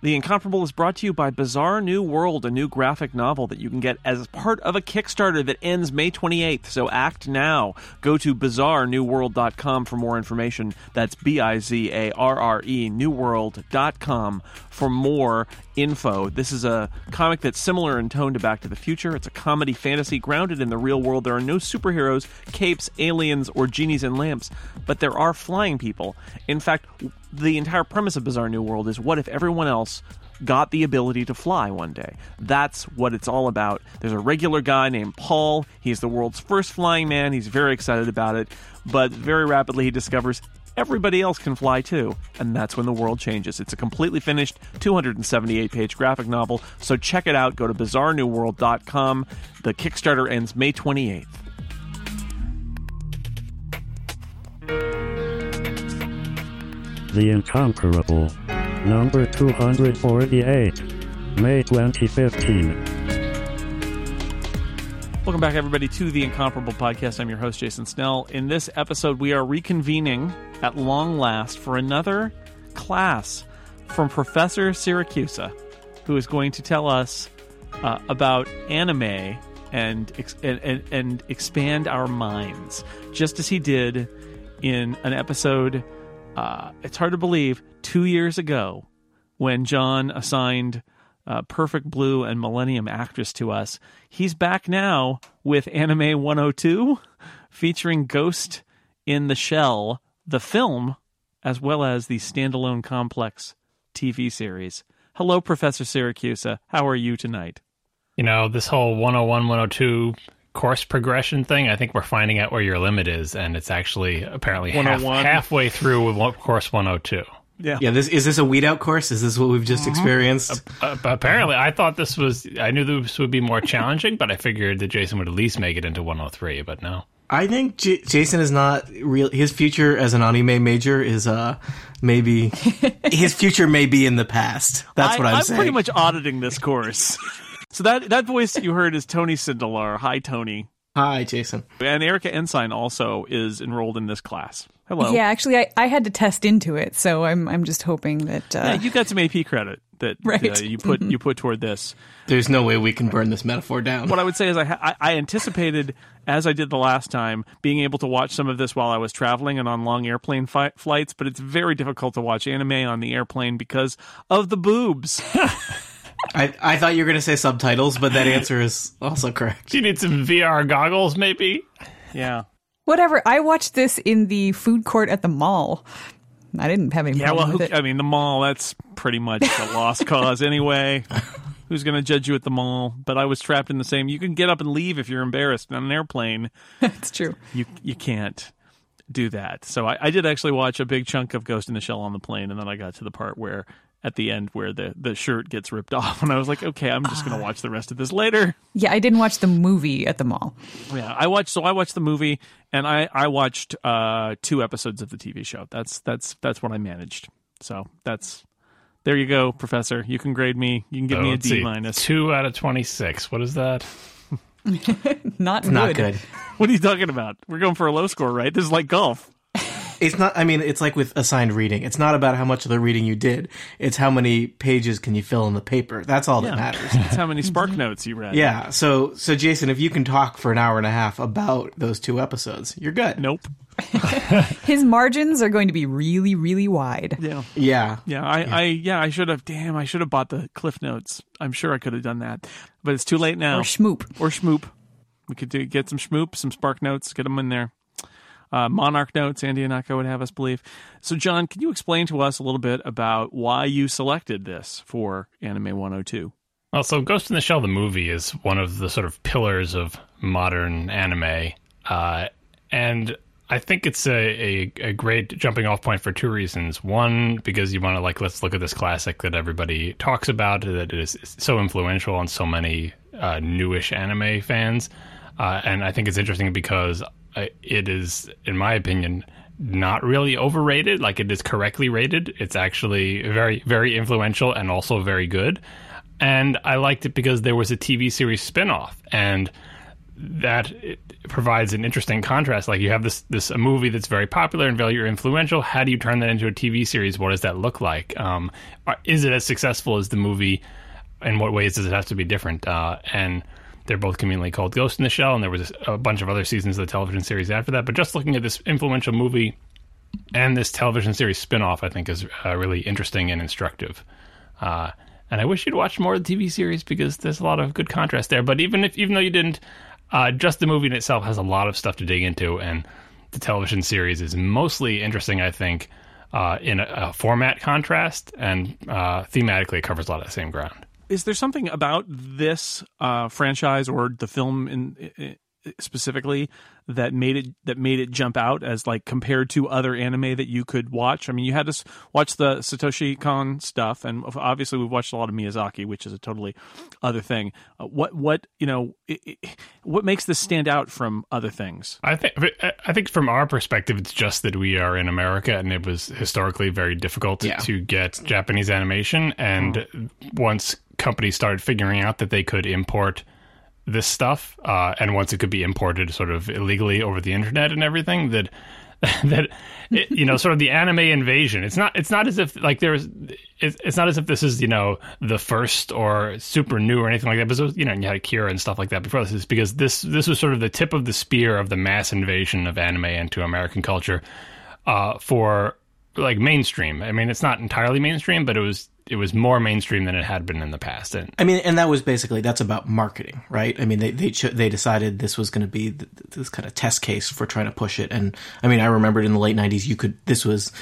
The Incomparable is brought to you by Bizarre New World, a new graphic novel that you can get as part of a Kickstarter that ends May 28th. So act now. Go to bizarrenewworld.com for more information. That's B I Z A R R E newworld.com for more info. This is a comic that's similar in tone to Back to the Future. It's a comedy fantasy grounded in the real world. There are no superheroes, capes, aliens, or genies in lamps, but there are flying people. In fact, the entire premise of Bizarre New World is what if everyone else got the ability to fly one day. That's what it's all about. There's a regular guy named Paul. He's the world's first flying man. He's very excited about it, but very rapidly he discovers everybody else can fly too, and that's when the world changes. It's a completely finished 278 page graphic novel, so check it out. Go to bizarrenewworld.com. The Kickstarter ends May 28th. The Incomparable. Number 248. May 2015. Welcome back, everybody, to the Incomparable Podcast. I'm your host, Jason Snell. In this episode, we are reconvening at long last for another class from Professor Siracusa, who is going to tell us uh, about anime and, ex- and, and, and expand our minds, just as he did in an episode. Uh, it's hard to believe two years ago when John assigned uh, Perfect Blue and Millennium Actress to us. He's back now with Anime 102, featuring Ghost in the Shell, the film, as well as the standalone complex TV series. Hello, Professor Siracusa. How are you tonight? You know, this whole 101, 102 course progression thing, I think we're finding out where your limit is, and it's actually apparently half, halfway through with one- course 102. Yeah. Yeah, this is this a weed out course? Is this what we've just experienced? Uh, apparently, I thought this was, I knew this would be more challenging, but I figured that Jason would at least make it into 103, but no. I think J- Jason is not real. His future as an anime major is uh maybe his future may be in the past. That's what I'm, I'm saying. pretty much auditing this course. so that that voice that you heard is Tony Sindelar. Hi, Tony. Hi, Jason. And Erica Ensign also is enrolled in this class. Hello. Yeah, actually, I, I had to test into it, so I'm I'm just hoping that. Uh, Yeah, you got some AP credit that Right. uh, you put you put toward this. There's no way we can burn this metaphor down. What I would say is I, ha- I I anticipated, as I did the last time, being able to watch some of this while I was traveling and on long airplane fi- flights. But it's very difficult to watch anime on the airplane because of the boobs. I, I thought you were going to say subtitles, but that answer is also correct. You need some VR goggles, maybe? yeah. whatever. I watched this in the food court at the mall. I didn't have any Yeah. Well, problem who, it. I mean, the mall. That's pretty much a lost cause anyway. Who's going to judge you at the mall? But I was trapped in the same. You can get up and leave if you're embarrassed on an airplane. That's true. you you can't do that. So I, I did actually watch a big chunk of Ghost in the Shell on the plane, and then I got to the part where at the end where the the shirt gets ripped off, and I was like, okay, I'm just gonna watch the rest of this later. Yeah, I didn't watch the movie at the mall. Yeah, I watched. So I watched the movie, and I I watched uh two episodes of the TV show. That's that's that's what I managed. So that's there you go, Professor. You can grade me. You can give So me a d see. minus two out of 26 what is that? Not Not good. What are you talking about? We're going for a low score, right? This is like golf. It's not, I mean, it's like with assigned reading. It's not about how much of the reading you did. It's how many pages can you fill in the paper. That's all that matters. It's how many Spark mm-hmm. notes you read. Yeah. So, so Jason, if you can talk for an hour and a half about those two episodes, you're good. Nope. His margins are going to be really, really wide. Yeah. Yeah. Yeah, I, I, yeah, I should have. Damn, I should have bought the Cliff Notes. I'm sure I could have done that, but it's too late now. Or Shmoop. or Shmoop. We could do get some Shmoop, some Spark Notes, get them in there. Uh, Monarch Notes, Andy Ihnatko would have us believe. So, John, can you explain to us a little bit about why you selected this for Anime 102? Well, so Ghost in the Shell, the movie, is one of the sort of pillars of modern anime. Uh, and I think it's a, a, a great jumping off point for two reasons. One, because you want to, like, let's look at this classic that everybody talks about, that is so influential on so many uh, newish anime fans. Uh, and I think it's interesting because it is, in my opinion, not really overrated. Like it is correctly rated. It's actually very, very influential and also very good. And I liked it because there was a TV series spinoff, and that provides an interesting contrast. Like you have this this a movie that's very popular and very influential. How do you turn that into a TV series? What does that look like? Um, is it as successful as the movie? In what ways does it have to be different? Uh, and they're both conveniently called Ghost in the Shell, and there was a bunch of other seasons of the television series after that. But just looking at this influential movie and this television series spin-off, I think is uh, really interesting and instructive. Uh, and I wish you'd watch more of the TV series because there's a lot of good contrast there. But even if even though you didn't, uh, just the movie in itself has a lot of stuff to dig into, and the television series is mostly interesting. I think uh, in a, a format contrast and uh, thematically, it covers a lot of the same ground. Is there something about this uh, franchise or the film in, i specifically that made it that made it jump out as like compared to other anime that you could watch? I mean, you had to watch the Satoshi Kon stuff, and obviously we've watched a lot of Miyazaki, which is a totally other thing. Uh, what what you know, i i what makes this stand out from other things? I think I think from our perspective, it's just that we are in America, and it was historically very difficult Yeah. to get Japanese animation. And once companies started figuring out that they could import this stuff, uh, and once it could be imported sort of illegally over the internet and everything, that that it, you know, sort of the anime invasion. It's not. It's not as if like there's. It's, it's not as if this is you know the first or super new or anything like that. But was, you know, you had Akira and stuff like that before this. Is because this this was sort of the tip of the spear of the mass invasion of anime into American culture uh, for like mainstream. I mean, it's not entirely mainstream, but it was it was more mainstream than it had been in the past. And I mean, and that was basically that's about marketing, right? I mean, they they cho- they decided this was going to be th- this kind of test case for trying to push it. And I mean, I remembered in the late '90s, you could this was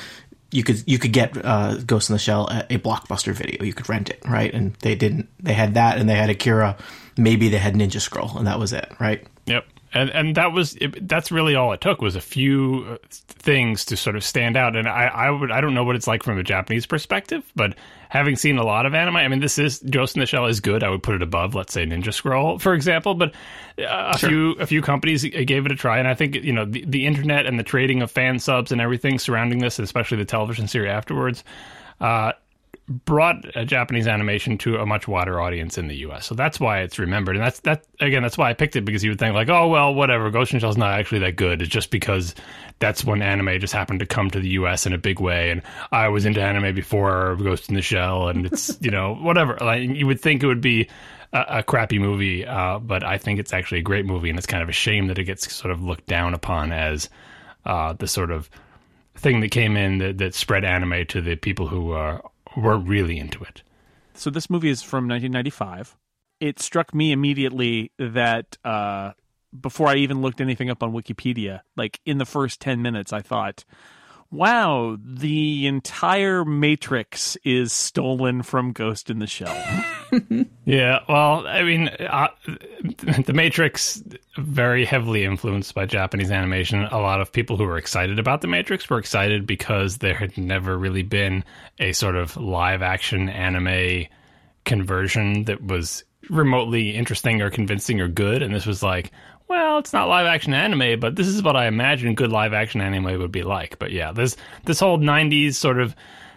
you could you could get uh, Ghost in the Shell a blockbuster video. You could rent it, right? And they didn't. They had that, and they had Akira. Maybe they had Ninja Scroll, and that was it, right? Yep. And and that was it, that's really all it took was a few uh, things to sort of stand out. And I I would I don't know what it's like from a Japanese perspective, but having seen a lot of anime, I mean, this is Ghost in the Shell is good. I would put it above, let's say, Ninja Scroll, for example. But uh, a few a few companies gave it a try, and I think you know the, the internet and the trading of fan subs and everything surrounding this, especially the television series afterwards. Uh, brought a Japanese animation to a much wider audience in the U.S. So that's why it's remembered, and that's that again. That's why I picked it because you would think like, oh well, whatever. Ghost in the Shell's not actually that good. It's just because that's when anime just happened to come to the U.S. in a big way, and I was into anime before Ghost in the Shell, and it's you know whatever. Like you would think it would be. A, a crappy movie, uh, but I think it's actually a great movie, and it's kind of a shame that it gets sort of looked down upon as uh, the sort of thing that came in that, that spread anime to the people who are were really into it. So this movie is from 1995. It struck me immediately that uh, before I even looked anything up on Wikipedia, like in the first 10 minutes, I thought, wow, the entire Matrix is stolen from Ghost in the Shell. Yeah, well, I mean, uh, The Matrix very heavily influenced by Japanese animation. A lot of people who were excited about The Matrix were excited because there had never really been a sort of live action anime conversion that was remotely interesting or convincing or good, and this was like, well, it's not live action anime, but this is what I imagine good live action anime would be like. But yeah, this this whole '90s sort of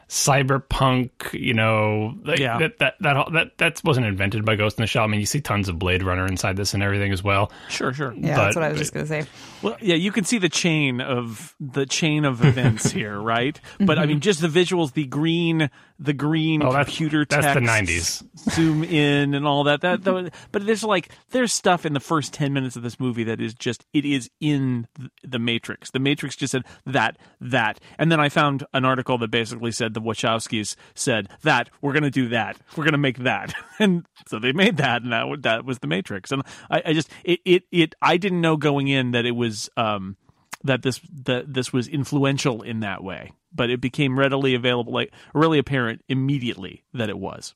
cyberpunk, you know, like Yeah. that that that that that wasn't invented by Ghost in the Shell. I mean, you see tons of Blade Runner inside this and everything as well. Sure, sure. Yeah, But- that's what I was just going to say. Well, yeah, you can see the chain of the chain of events here, right? But I mean, just the visuals, the green, the green Oh, that's- computer that's the text, 90s. zoom in and all that. That, that, but there's like there's stuff in the first ten minutes of this movie that is just it is in the Matrix. The Matrix just said that that, and then I found an article that basically said the Wachowskis said that we're going to do that, we're going to make that, and so they made that, and that that was the Matrix. And I, I just it it it I didn't know going in that it was um that this that this was influential in that way, but it became readily available, like really apparent immediately that it was.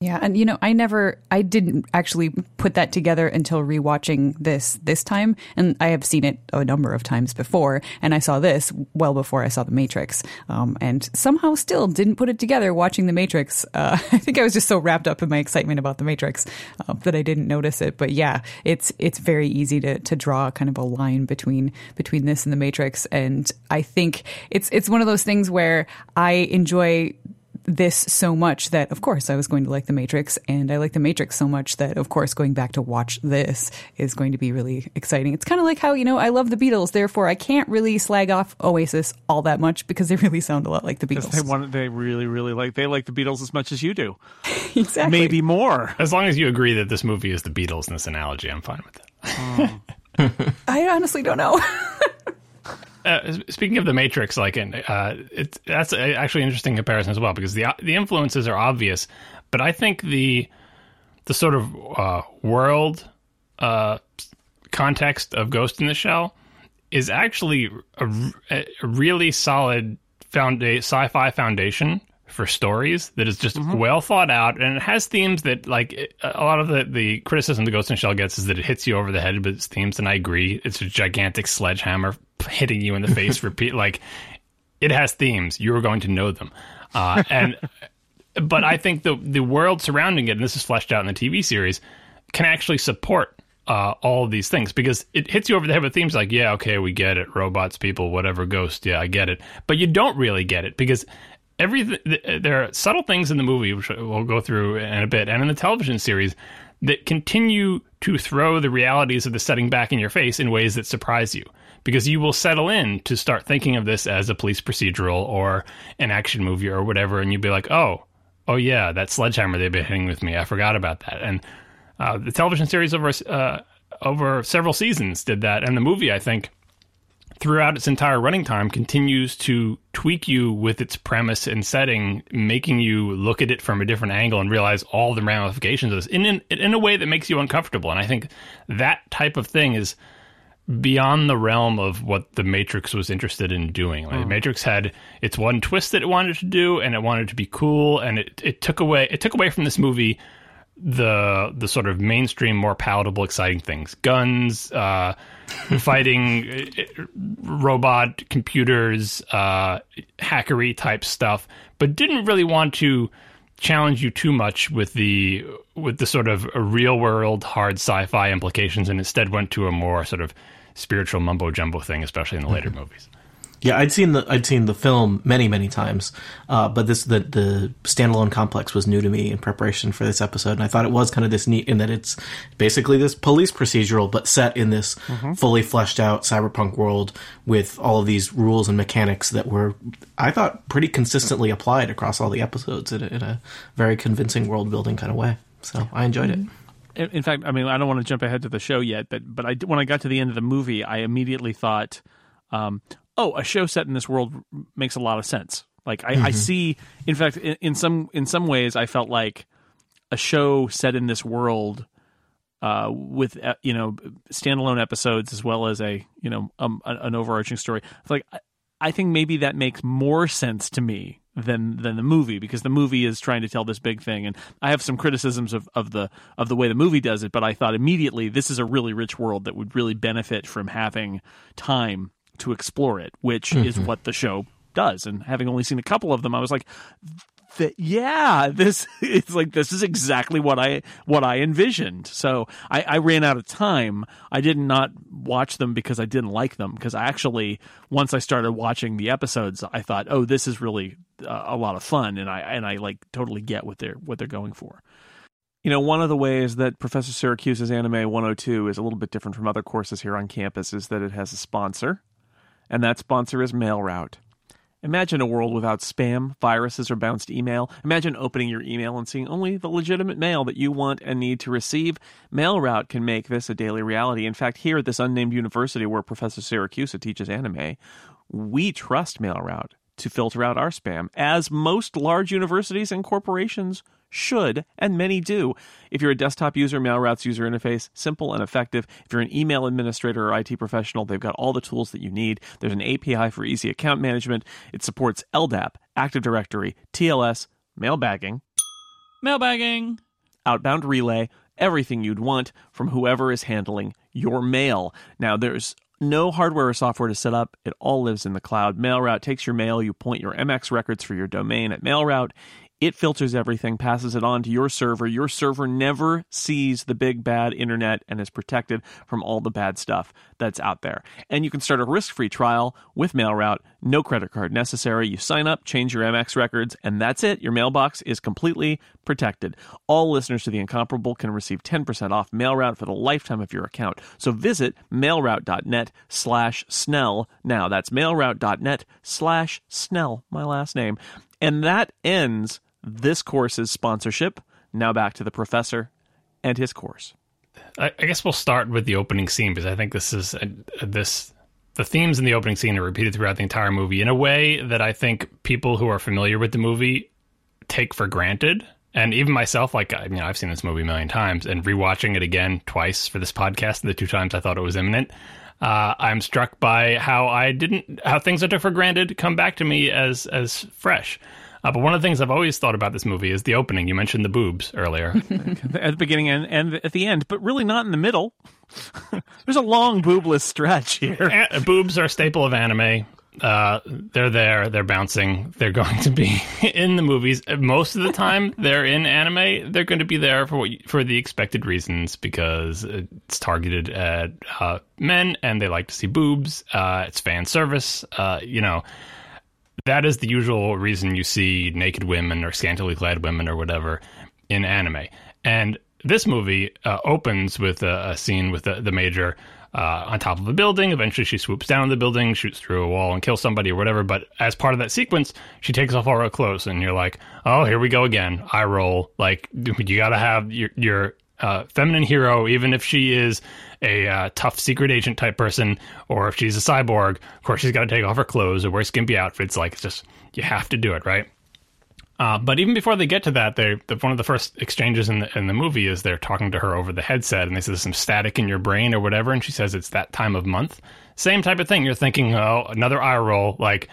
Yeah, and you know, I never, I didn't actually put that together until rewatching this this time, and I have seen it a number of times before, and I saw this well before I saw The Matrix, um, and somehow still didn't put it together watching The Matrix. Uh, I think I was just so wrapped up in my excitement about The Matrix uh, that I didn't notice it. But yeah, it's it's very easy to to draw kind of a line between between this and The Matrix, and I think it's it's one of those things where I enjoy this so much that, of course, I was going to like The Matrix, and I like The Matrix so much that, of course, going back to watch this is going to be really exciting. It's kind of like how, you know, I love the Beatles, therefore I can't really slag off Oasis all that much because they really sound a lot like the Beatles. They want they really really like they like the Beatles as much as you do. exactly. Maybe more. As long as you agree that this movie is the Beatles in this analogy, I'm fine with it. Hmm. I honestly don't know. Uh, speaking of the Matrix, like, and uh, it's that's actually an interesting comparison as well because the the influences are obvious, but I think the the sort of uh, world uh, context of Ghost in the Shell is actually a, a really solid founda- sci-fi foundation for stories that is just well thought out and it has themes that like it- a lot of the, the criticism the Ghost in the Shell gets is that it hits you over the head with its themes and I agree it's a gigantic sledgehammer hitting you in the face repeat like it has themes. You're going to know them. Uh, and but I think the the world surrounding it, and this is fleshed out in the TV series, can actually support uh, all of these things because it hits you over the head with themes like, yeah, okay, we get it, robots, people, whatever, ghost, yeah, I get it, but you don't really get it because everything there are subtle things in the movie which we'll go through in a bit, and in the television series that continue to throw the realities of the setting back in your face in ways that surprise you because you will settle in to start thinking of this as a police procedural or an action movie or whatever and you'll be like oh oh yeah that sledgehammer they've been hitting with me i forgot about that and uh, the television series over uh, over several seasons did that and the movie i think throughout its entire running time continues to tweak you with its premise and setting, making you look at it from a different angle and realize all the ramifications of this in, in in a way that makes you uncomfortable. And I think that type of thing is beyond the realm of what the Matrix was interested in doing. Like, The Matrix had its one twist that it wanted to do, and it wanted to be cool, and it, it took away it took away from this movie the the sort of mainstream, more palatable, exciting things: guns, uh, fighting, robot computers, uh, hackery type stuff, but didn't really want to challenge you too much with the with the sort of real world hard sci-fi implications, and instead went to a more sort of spiritual mumbo jumbo thing, especially in the later mm-hmm. movies. Yeah, I'd seen the I'd seen the film many many times, uh, but this the the standalone complex was new to me in preparation for this episode, and I thought it was kind of this neat in that it's basically this police procedural, but set in this fully fleshed out cyberpunk world with all of these rules and mechanics that were I thought pretty consistently applied across all the episodes in a, in a very convincing world building kind of way. So I enjoyed it. In, in fact, I mean, I don't want to jump ahead to the show yet, but but I when I got to the end of the movie, I immediately thought, um, oh, a show set in this world makes a lot of sense. Like I, I see. In fact, in, in some in some ways, I felt like a show set in this world. Uh, with uh, you know standalone episodes as well as a you know um, an, an overarching story. It's like I, I think maybe that makes more sense to me than than the movie because the movie is trying to tell this big thing and I have some criticisms of, of the of the way the movie does it but I thought immediately this is a really rich world that would really benefit from having time to explore it which is what the show does. And having only seen a couple of them I was like that yeah this it's like this is exactly what i what i envisioned. So I, I ran out of time. I did not watch them because i didn't like them because i actually once i started watching the episodes i thought oh this is really uh, a lot of fun and i and i like totally get what they're what they're going for. You know, one of the ways that Professor Siracusa's Anime 102 is a little bit different from other courses here on campus is that it has a sponsor, and that sponsor is MailRoute. Imagine a world without spam, viruses, or bounced email. Imagine opening your email and seeing only the legitimate mail that you want and need to receive. MailRoute can make this a daily reality. In fact, here at this unnamed university where Professor Siracusa teaches anime, we trust MailRoute to filter out our spam, as most large universities and corporations should, and many do. If you're a desktop user, MailRoute's user interface simple and effective. If you're an email administrator or IT professional, they've got all the tools that you need. There's an API for easy account management. It supports LDAP, Active Directory, TLS, mailbagging, mailbagging, outbound relay, everything you'd want from whoever is handling your mail. Now, there's no hardware or software to set up. It all lives in the cloud. MailRoute takes your mail. You point your MX records for your domain at MailRoute. It filters everything, passes it on to your server. Your server never sees the big bad internet and is protected from all the bad stuff that's out there. And you can start a risk-free trial with MailRoute. No credit card necessary. You sign up, change your MX records, and that's it. Your mailbox is completely protected. All listeners to The Incomparable can receive 10% off MailRoute for the lifetime of your account. So visit mailroute.net slash Snell now. That's mailroute.net slash Snell, my last name. And that ends this course's sponsorship. Now back to the professor and his course. I, I guess we'll start with the opening scene because I think this is a, a, this the themes in the opening scene are repeated throughout the entire movie in a way that I think people who are familiar with the movie take for granted. And even myself, like you know, I've seen this movie a million times, and rewatching it again twice for this podcast, the two times I thought it was imminent, uh, I'm struck by how I didn't how things I took for granted come back to me as as fresh. Uh, but one of the things I've always thought about this movie is the opening. You mentioned the boobs earlier. at the beginning and, and at the end, but really not in the middle. There's a long boobless stretch here. A- boobs are a staple of anime. Uh, they're there. They're bouncing. They're going to be in the movies most of the time. They're in anime. They're going to be there for what for the expected reasons because it's targeted at uh, men and they like to see boobs. Uh, it's fan service. Uh, you know, that is the usual reason you see naked women or scantily clad women or whatever in anime. And this movie uh, opens with a, a, scene with the, the major uh, on top of a building. Eventually, she swoops down the building, shoots through a wall, and kills somebody or whatever. But as part of that sequence, she takes off all her clothes, and you're like, "Oh, here we go again." I roll. Like you got to have your your uh, feminine hero, even if she is a uh, tough secret agent type person, or if she's a cyborg. Of course, she's got to take off her clothes or wear skimpy outfits. Like it's just you have to do it, right? Uh, but even before they get to that, they the, one of the first exchanges in the in the movie is they're talking to her over the headset, and they say there's some static in your brain or whatever, and she says it's that time of month. Same type of thing. You're thinking, oh, another eye roll, like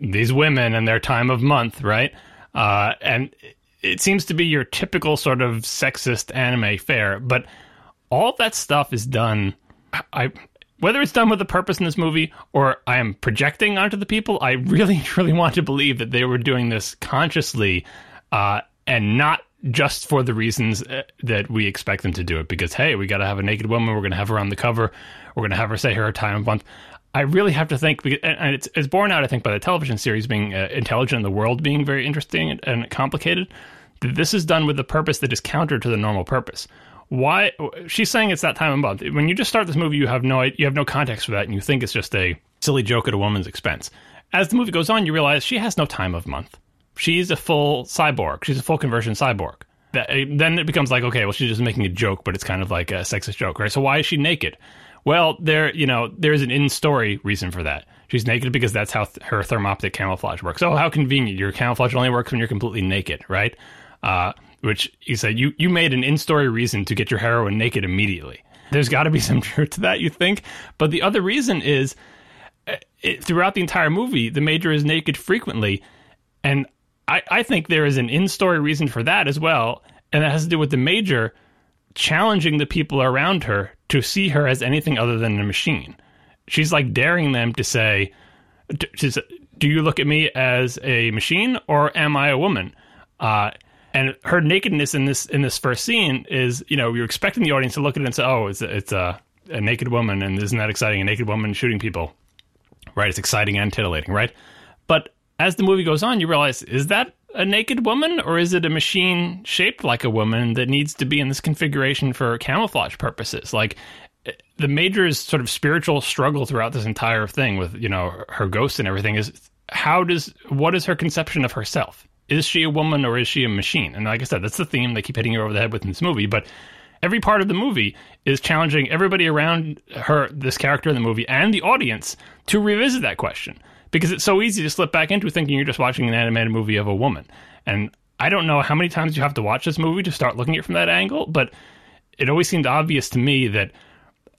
these women and their time of month, right? Uh, and it seems to be your typical sort of sexist anime fare, but all that stuff is done. I whether it's done with a purpose in this movie or I am projecting onto the people, I really, really want to believe that they were doing this consciously uh, and not just for the reasons uh, that we expect them to do it. Because, hey, we got to have a naked woman. We're going to have her on the cover. We're going to have her say her time of month. I really have to think, and it's, it's borne out, I think, by the television series being uh, intelligent and the world being very interesting and complicated, that this is done with a purpose that is counter to the normal purpose why she's saying it's that time of month. When you just start this movie, you have no you have no context for that, and you think it's just a silly joke at a woman's expense. As the movie goes on, you realize she has no time of month. She's a full cyborg. She's a full conversion cyborg. That, then it becomes like, okay, well, she's just making a joke, but it's kind of like a sexist joke, right? So why is she naked? Well, there, you know, there's an in-story reason for that. She's naked because that's how th- her thermoptic camouflage works. Oh, how convenient! Your camouflage only works when you're completely naked, right? Uh, which he said you you made an in-story reason to get your heroine naked immediately. There's got to be some truth to that, you think? But the other reason is uh, it, throughout the entire movie, the major is naked frequently, and I, I think there is an in-story reason for that as well, and that has to do with the major challenging the people around her to see her as anything other than a machine. She's like daring them to say, "Do you look at me as a machine or am I a woman?" Uh, and her nakedness in this in this first scene is you know you're expecting the audience to look at it and say oh it's a, it's a, a naked woman and isn't that exciting? A naked woman shooting people. Right? It's exciting and titillating right? But as the movie goes on you realize is that a naked woman or is it a machine shaped like a woman that needs to be in this configuration for camouflage purposes? Like the major's sort of spiritual struggle throughout this entire thing with you know her ghost and everything is how does what is her conception of herself is she a woman or is she a machine? And like I said, that's the theme they keep hitting her over the head with in this movie. But every part of the movie is challenging everybody around her, this character in the movie, and the audience to revisit that question because it's so easy to slip back into thinking you're just watching an animated movie of a woman. And I don't know how many times you have to watch this movie to start looking at it from that angle, but it always seemed obvious to me that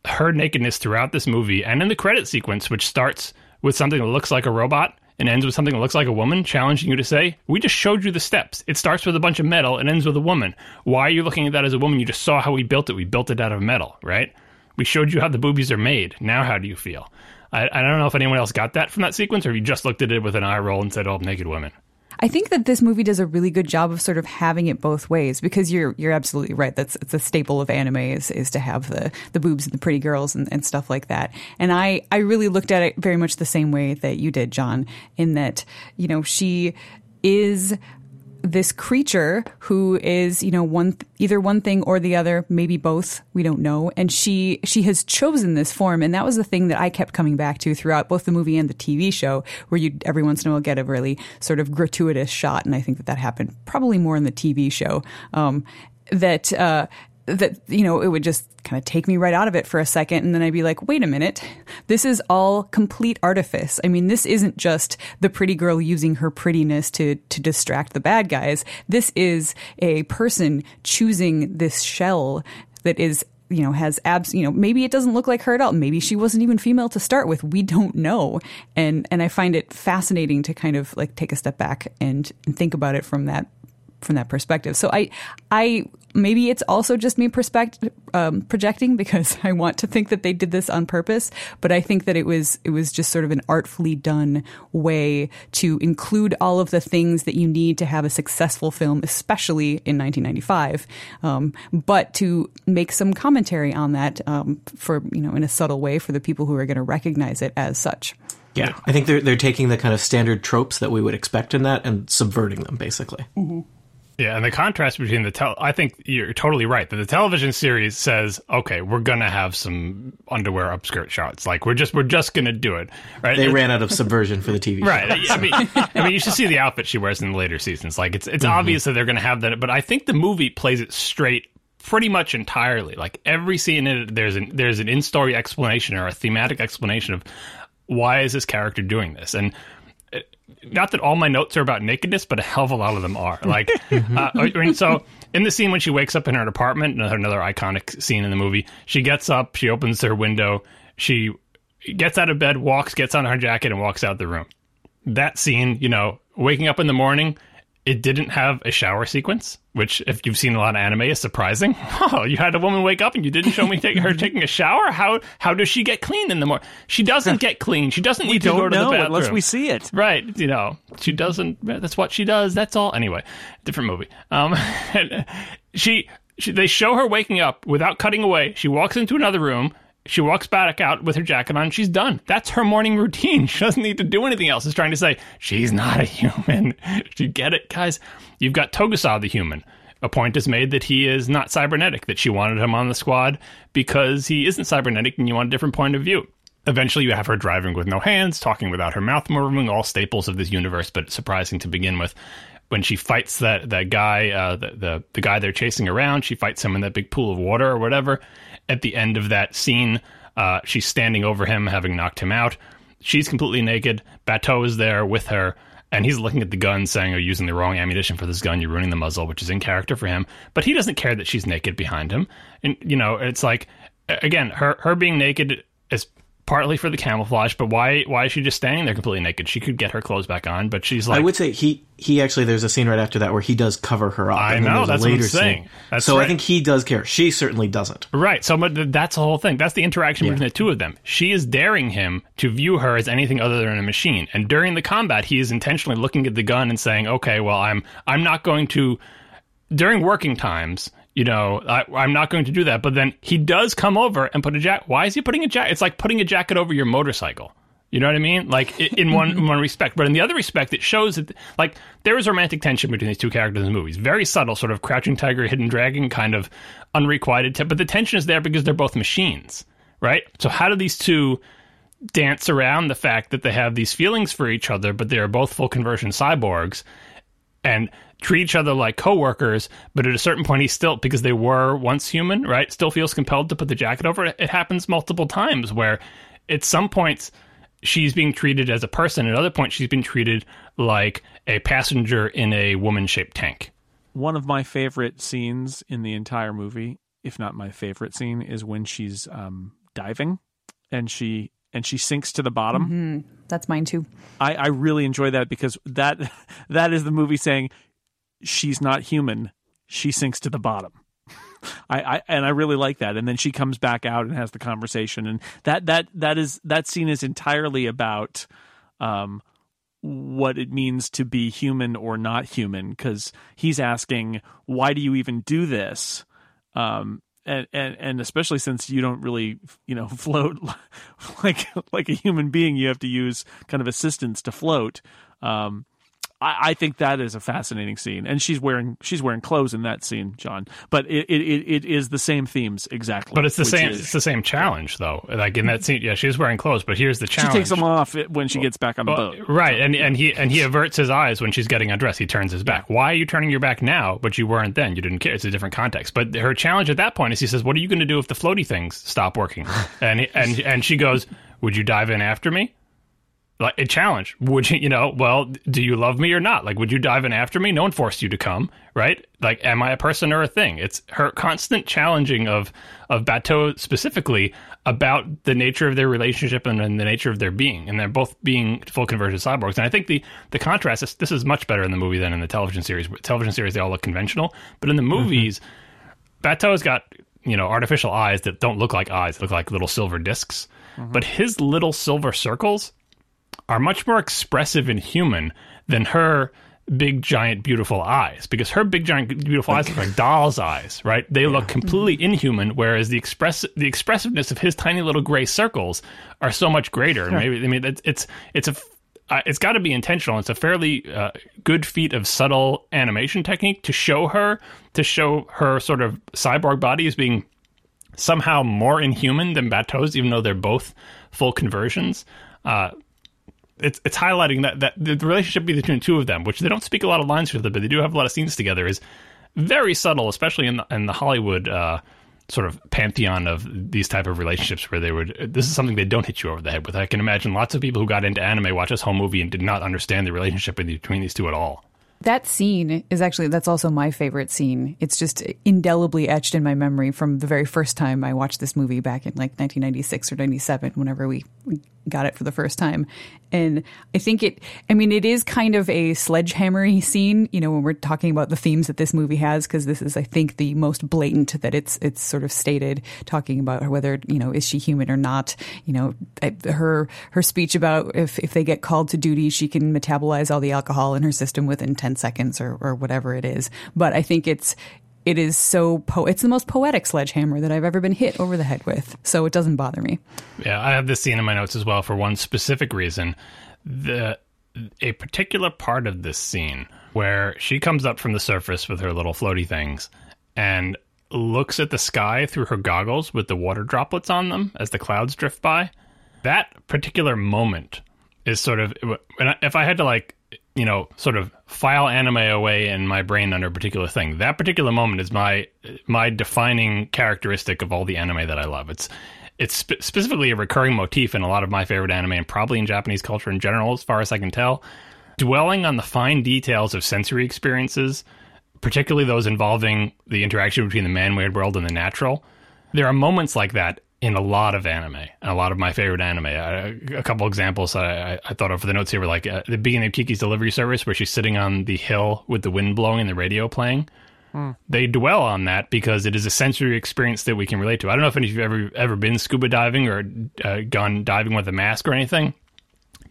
her nakedness throughout this movie and in the credit sequence, which starts with something that looks like a robot and ends with something that looks like a woman, challenging you to say, We just showed you the steps. It starts with a bunch of metal and ends with a woman. Why are you looking at that as a woman? You just saw how we built it. We built it out of metal, right? We showed you how the boobies are made. Now, how do you feel? I, I don't know if anyone else got that from that sequence, or if you just looked at it with an eye roll and said, "Oh, naked women." I think that this movie does a really good job of sort of having it both ways because you're you're absolutely right. That's it's a staple of anime is is to have the the boobs and the pretty girls and, and stuff like that. And I I really looked at it very much the same way that you did, John, in that you know she is this creature who is you know one either one thing or the other maybe both we don't know. And she she has chosen this form. And that was the thing that i kept coming back to throughout both the movie and the tv show where you every once in a while get a really sort of gratuitous shot. And i think that that happened probably more in the tv show. Um, that uh, that you know it would just kind of take me right out of it for a second and then I'd be like wait a minute. This is all complete artifice. I mean this isn't just the pretty girl using her prettiness to to distract the bad guys. This is a person choosing this shell that is you know has abs you know maybe it doesn't look like her at all. Maybe she wasn't even female to start with. We don't know. And and I find it fascinating to kind of like take a step back and, and think about it from that from that perspective. So I, I maybe it's also just me perspect, um, projecting because I want to think that they did this on purpose, but I think that it was it was just sort of an artfully done way to include all of the things that you need to have a successful film, especially in 1995, um, but to make some commentary on that um, for you know in a subtle way for the people who are going to recognize it as such. Yeah, I think they're they're taking the kind of standard tropes that we would expect in that and subverting them basically. Mm-hmm. Yeah, and the contrast between the tel I think you're totally right that the television series says, okay, we're gonna have some underwear upskirt shots. Like we're just we're just gonna do it. Right? They It's- ran out of subversion for the TV. show. Right. I mean, I mean, you should see the outfit she wears in the later seasons. Like it's it's mm-hmm. obvious that they're going to have that, but I think the movie plays it straight pretty much entirely. Like every scene in it, there's an there's an in story explanation or a thematic explanation of why is this character doing this, and not that all my notes are about nakedness, but a hell of a lot of them are. Like, uh, I mean, so in the scene when she wakes up in her apartment, another, another iconic scene in the movie, she gets up, she opens her window, she gets out of bed, walks, gets on her jacket, and walks out the room. That scene, you know, waking up in the morning, it didn't have a shower sequence, which, if you've seen a lot of anime, is surprising. Oh, you had a woman wake up and you didn't show me take, her taking a shower. How how does she get clean in the morning? She doesn't get clean. She doesn't need to go to the bathroom unless we see it. right you know she doesn't that's what she does that's all anyway different movie um she, she they show her waking up without cutting away she walks into another room she walks back out with her jacket on. She's done. That's her morning routine. She doesn't need to do anything else. It's trying to say she's not a human. You get it guys? You've got togusa the human. A point is made that he is not cybernetic that she wanted him on the squad because he isn't cybernetic and you want a different point of view. Eventually, you have her driving with no hands, talking without her mouth moving, all staples of this universe, but surprising to begin with. When she fights that that guy, uh, the, the the guy they're chasing around, she fights him in that big pool of water or whatever. At the end of that scene, uh, she's standing over him, having knocked him out. She's completely naked. Batou is there with her, and he's looking at the gun, saying, "You're using the wrong ammunition for this gun. You're ruining the muzzle," which is in character for him. But he doesn't care that she's naked behind him, and you know, it's like again, her her being naked is partly for the camouflage, but why why is she just standing there completely naked? She could get her clothes back on, but she's like I would say he he actually there's a scene right after that where he does cover her up. I and know, that's what I'm later saying. so right. I think he does care. She certainly doesn't. Right. So but that's the whole thing. That's the interaction between the two of them. She is daring him to view her as anything other than a machine. And during the combat, he is intentionally looking at the gun and saying, "Okay, well, I'm I'm not going to during working times." You know, I, I'm not going to do that. But then he does come over and put a jacket. Why is he putting a jacket? It's like putting a jacket over your motorcycle. You know what I mean? Like in one in one respect, but in the other respect, it shows that like there is romantic tension between these two characters in the movies. Very subtle, sort of crouching tiger, hidden dragon, kind of unrequited. Te- but the tension is there because they're both machines, right? So how do these two dance around the fact that they have these feelings for each other, but they are both full conversion cyborgs, and treat each other like coworkers, but at a certain point, he still, because they were once human, right, still feels compelled to put the jacket over it. It happens multiple times where at some points she's being treated as a person, at other points, she's being treated like a passenger in a woman shaped tank. One of my favorite scenes in the entire movie, if not my favorite scene, is when she's um, diving and she and she sinks to the bottom. That's mine too. I, I really enjoy that because that that is the movie saying she's not human. She sinks to the bottom. I, I and I really like that. And then she comes back out and has the conversation, and that that that is that scene is entirely about um, what it means to be human or not human because he's asking why do you even do this um, and, and and especially since you don't really you know float like like a human being you have to use kind of assistance to float um, I, I think that is a fascinating scene, and she's wearing she's wearing clothes in that scene, John. But it it, it is the same themes exactly. But it's the same. is- It's the same challenge, though. Like in that scene, yeah, she's wearing clothes, but here's the challenge: she takes them off when she gets back on the Well, boat. right, and and he and he averts his eyes when she's getting undressed. He turns his back. Why are you turning your back now? But you weren't then. You didn't care. It's a different context. But her challenge at that point is he says, "What are you going to do if the floaty things stop working?" and and and she goes, "Would you dive in after me?" Like a challenge. Would you, you know? Well, do you love me or not? Like, would you dive in after me? No one forced you to come, right? Like, am I a person or a thing? It's her constant challenging of of Batou specifically about the nature of their relationship and, and the nature of their being, and they're both being full conversion cyborgs. And I think the the contrast is this is much better in the movie than in the television series. Television series they all look conventional, but in the mm-hmm. movies, Batou's got you know artificial eyes that don't look like eyes; they look like little silver discs. Mm-hmm. But his little silver circles are much more expressive and human than her big giant beautiful eyes. Because her big giant beautiful eyes look like doll's eyes right? They look completely inhuman whereas the express the expressiveness of his tiny little gray circles are so much greater. And maybe i mean it's it's it's a uh, it's got to be intentional. It's a fairly uh, good feat of subtle animation technique to show her, to show her sort of cyborg body as being somehow more inhuman than Batou's, even though they're both full conversions. Uh, it's it's highlighting that that the relationship between the two of them, which they don't speak a lot of lines together, but they do have a lot of scenes together, is very subtle, especially in the in the Hollywood uh, sort of pantheon of these type of relationships where they would. This is something they don't hit you over the head with. I can imagine lots of people who got into anime watch this whole movie and did not understand the relationship between these two at all. That scene is actually that's also my favorite scene. It's just indelibly etched in my memory from the very first time I watched this movie back in like 1996 or 97 whenever we we got it for the first time. And I think it I mean it is kind of a sledgehammery scene, you know, when we're talking about the themes that this movie has because this is I think the most blatant that it's it's sort of stated talking about whether, you know, is she human or not, you know, her her speech about if if they get called to duty, she can metabolize all the alcohol in her system within 10 seconds or or whatever it is. But I think it's it is so po- it's the most poetic sledgehammer that I've ever been hit over the head with. So it doesn't bother me. Yeah, I have this scene in my notes as well for one specific reason. The a particular part of this scene where she comes up from the surface with her little floaty things and looks at the sky through her goggles with the water droplets on them as the clouds drift by. That particular moment is sort of if I had to like you know sort of file anime away in my brain under a particular thing. That particular moment is my my defining characteristic of all the anime that I love. It's it's spe- specifically a recurring motif in a lot of my favorite anime and probably in Japanese culture in general as far as I can tell. Dwelling on the fine details of sensory experiences particularly those involving the interaction between the man-made world and the natural there are moments like that in a lot of anime, a lot of my favorite anime. I, a couple examples I, I, I thought of for the notes here were like uh, the beginning of Kiki's Delivery Service, where she's sitting on the hill with the wind blowing and the radio playing. They dwell on that because it is a sensory experience that we can relate to. I don't know if any of you have ever ever been scuba diving or uh, gone diving with a mask or anything.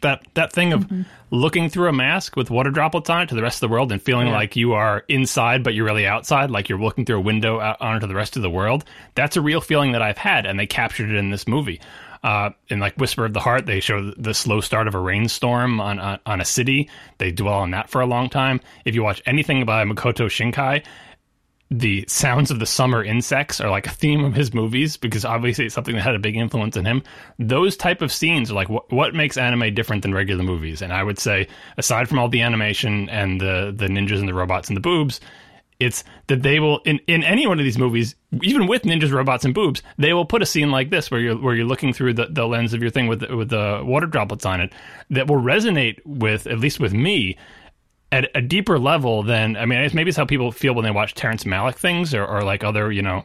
That that thing of looking through a mask with water droplets on it to the rest of the world and feeling like you are inside but you're really outside, like you're looking through a window out onto the rest of the world. That's a real feeling that I've had, and they captured it in this movie. Uh, in like Whisper of the Heart, they show the slow start of a rainstorm on, on on a city. They dwell on that for a long time. If you watch anything by Makoto Shinkai, the sounds of the summer insects are like a theme of his movies because obviously it's something that had a big influence on him. Those type of scenes are like what what makes anime different than regular movies. And I would say, aside from all the animation and the the ninjas and the robots and the boobs, it's that they will in, in any one of these movies, even with ninjas, robots, and boobs, they will put a scene like this where you're where you're looking through the, the lens of your thing with with the water droplets on it that will resonate with at least with me at a deeper level than I mean, it's- maybe it's how people feel when they watch Terrence Malick things or, or like other you know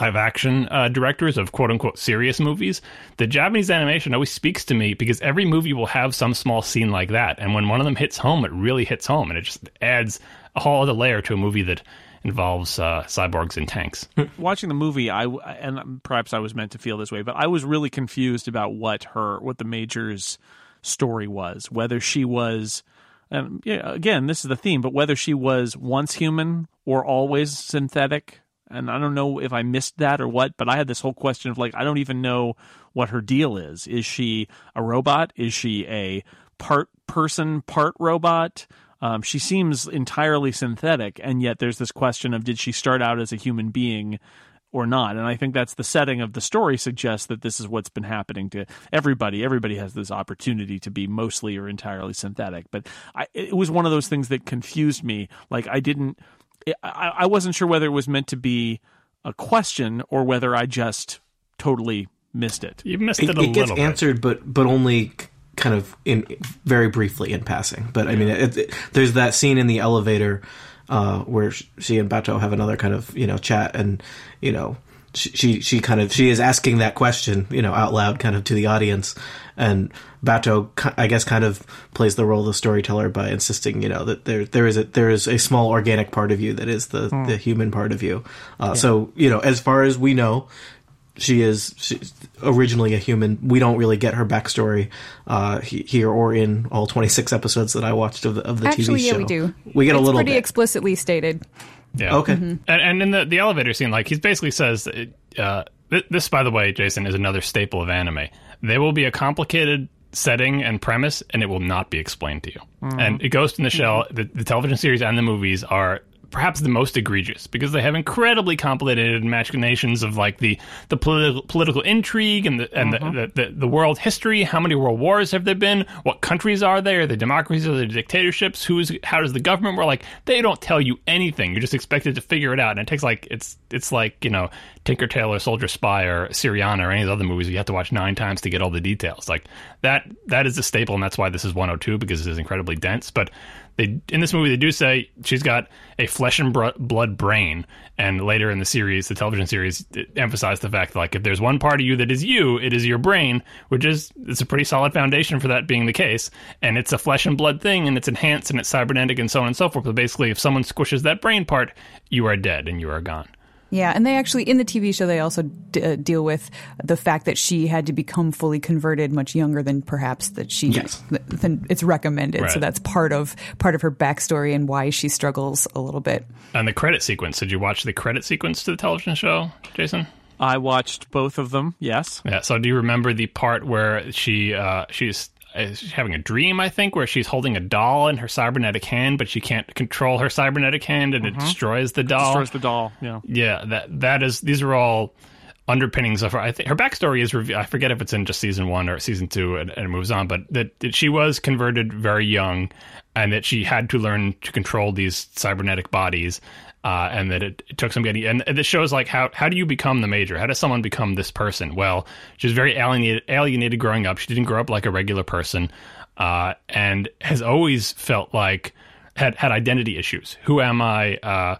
live action uh, directors of quote unquote serious movies. The Japanese animation always speaks to me because every movie will have some small scene like that, and when one of them hits home, it really hits home, and it just adds a whole other layer to a movie that involves uh, cyborgs and tanks. watching the movie, I and perhaps I was meant to feel this way, but I was really confused about what her what the major's story was, whether she was. And yeah, again, this is the theme, but whether she was once human or always synthetic, and I don't know if I missed that or what, but I had this whole question of like, I don't even know what her deal is. Is she a robot? Is she a part person, part robot? Um, she seems entirely synthetic, and yet there's this question of did she start out as a human being or not? And I think that's the setting of the story suggests that this is what's been happening to everybody. Everybody has this opportunity to be mostly or entirely synthetic, but I, it was one of those things that confused me. Like I didn't, I, I wasn't sure whether it was meant to be a question or whether I just totally missed it. You missed it, It, a it gets bit. answered, but but only kind of in very briefly in passing. But I mean, it, it, there's that scene in the elevator uh, where she and Batou have another kind of you know chat, and you know she, she she kind of she is asking that question you know out loud, kind of to the audience, and Batou I guess kind of plays the role of the storyteller by insisting you know that there there is a there is a small organic part of you that is the the human part of you. Uh, So you know, as far as we know she is she's originally a human. We don't really get her backstory uh, here or in all 26 episodes that I watched of the, of the Actually, TV yeah, show. we do. We get a little pretty bit. explicitly stated. Yeah. okay. And, and in the, the elevator scene, like he basically says, uh, th- this, by the way, Jason, is another staple of anime. There will be a complicated setting and premise, and it will not be explained to you. And it Ghost in the Shell, the, the television series and the movies are perhaps the most egregious because they have incredibly complicated machinations of like the the political political intrigue and the and the, mm-hmm. the, the, the world history. How many world wars have there been? What countries are there? Are they democracies? Are they dictatorships? Who's how does the government work? Like they don't tell you anything. You're just expected to figure it out, and it takes like it's it's like you know Tinker Tailor Soldier Spy or Syriana or any of the other movies. You have to watch nine times to get all the details. Like that that is a staple, and that's why this is 102 because it is incredibly dense. But they in this movie they do say she's got a flesh and blood brain, and later in the series, the television series, emphasized the fact that like if there's one part of you that is you, it is your brain, which is it's a pretty solid foundation for that being the case, and it's a flesh and blood thing, and it's enhanced and it's cybernetic and so on and so forth. But basically, if someone squishes that brain part, you are dead and you are gone. Yeah, and they actually in the TV show they also d- uh, deal with the fact that she had to become fully converted much younger than perhaps that she Yes. th- than it's recommended. So that's part of part of her backstory and why she struggles a little bit. And the credit sequence. Did you watch the credit sequence to the television show, Jason? I watched both of them. Yes. Yeah. So do you remember the part where she uh, she's uh, she's having a dream? I think where she's holding a doll in her cybernetic hand, but she can't control her cybernetic hand, and it destroys the doll. Destroys the doll. Yeah. Yeah, that that is. These are all underpinnings of her. I think her backstory is. rev- I forget if it's in just season one or season two, and, and it moves on. But that, that she was converted very young, and that she had to learn to control these cybernetic bodies. Uh, and that it, it took some getting, and this shows like how how do you become the major? How does someone become this person? Well, she was very alienated, alienated growing up. She didn't grow up like a regular person, uh, and has always felt like had had identity issues. Who am I? Uh,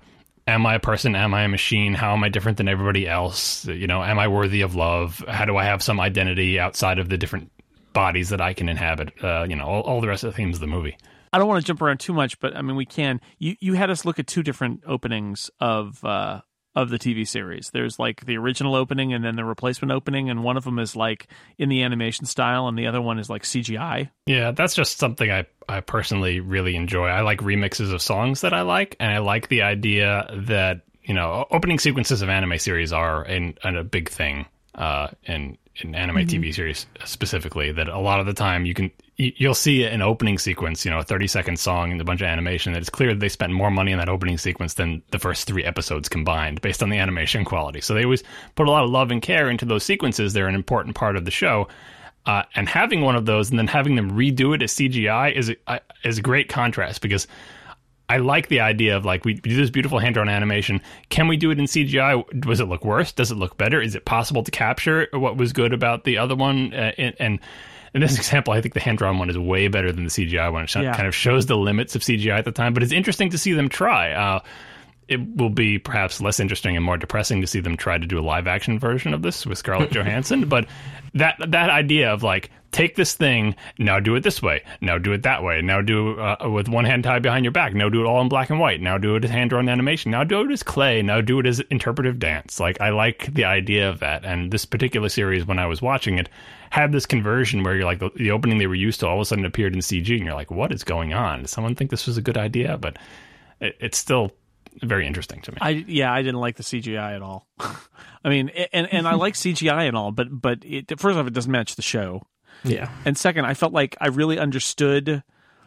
am I a person? Am I a machine? How am I different than everybody else? You know, am I worthy of love? How do I have some identity outside of the different bodies that I can inhabit? Uh, you know, all, all the rest of the themes of the movie. I don't want to jump around too much, but I mean, we can. You you had us look at two different openings of uh, of the TV series. There's like the original opening and then the replacement opening, and one of them is like in the animation style, and the other one is like CGI. Yeah, that's just something I, I personally really enjoy. I like remixes of songs that I like, and I like the idea that you know opening sequences of anime series are in, in a big thing uh, in in anime TV series specifically. That a lot of the time you can you- you'll see an opening sequence, you know, a thirty second song and a bunch of animation. That it's clear that they spent more money on that opening sequence than the first three episodes combined, based on the animation quality. So they always put a lot of love and care into those sequences. They're an important part of the show. Uh, and having one of those and then having them redo it as CGI is a, is a great contrast because I like the idea of like we do this beautiful hand drawn animation. Can we do it in CGI? Does it look worse? Does it look better? Is it possible to capture what was good about the other one? Uh, and, and in this example, I think the hand drawn one is way better than the CGI one. It Yeah. kind of shows the limits of CGI at the time, but it's interesting to see them try. Uh, it will be perhaps less interesting and more depressing to see them try to do a live action version of this with Scarlett Johansson. But that that idea of like take this thing now do it this way now do it that way now do uh, with one hand tied behind your back now do it all in black and white now do it as hand drawn animation now do it as clay now do it as interpretive dance like i like the idea of that and this particular series when i was watching it had this conversion where you're like the, the opening they were used to all of a sudden appeared in cg and you're like what is going on does someone think this was a good idea but it, it's still very interesting to me. I yeah, I didn't like the CGI at all. I mean, and and I like CGI and all, but but it, first off, it doesn't match the show. Yeah. And second, I felt like I really understood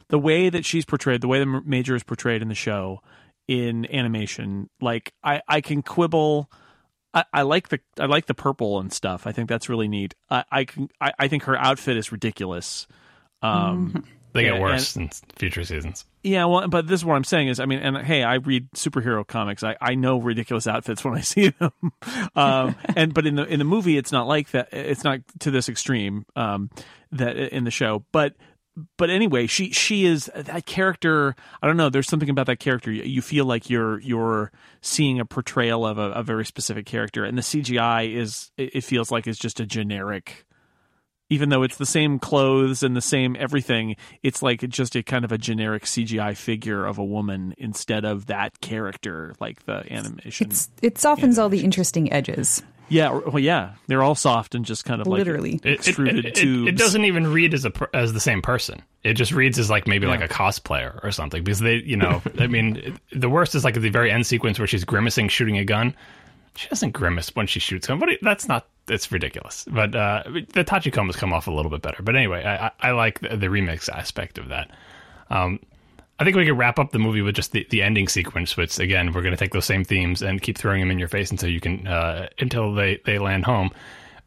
the way that she's portrayed, the way the major is portrayed in the show in animation. Like I, I can quibble. I, I like the I like the purple and stuff. I think that's really neat. I, I can I, I think her outfit is ridiculous. Um, they get worse in future seasons. Yeah, well, but this is what I'm saying is, I mean, and hey, I read superhero comics. I, I know ridiculous outfits when I see them. um, and but in the in the movie, it's not like that. It's not to this extreme. Um, that in the show, but but anyway, she she is that character. I don't know. There's something about that character. You, you feel like you're you're seeing a portrayal of a, a, very specific character, and the CGI is it feels like it's just a generic even though it's the same clothes and the same everything, it's like just a kind of a generic CGI figure of a woman instead of that character, like the animation. It's, it softens animation. all the interesting edges. Yeah, well, yeah, they're all soft and just kind of like literally extruded it, it, tubes. It, it, doesn't even read as a as the same person. It just reads as like maybe yeah. like a cosplayer or something because they, you know, I mean, the worst is like at the very end sequence where she's grimacing, shooting a gun. She doesn't grimace when she shoots him. But That's not it's ridiculous. But uh, the Tachikomas come off a little bit better. But anyway, I, I like the, the, remix aspect of that. Um, I think we could wrap up the movie with just the, the ending sequence, which again we're going to take those same themes and keep throwing them in your face until you can uh, until they they land home.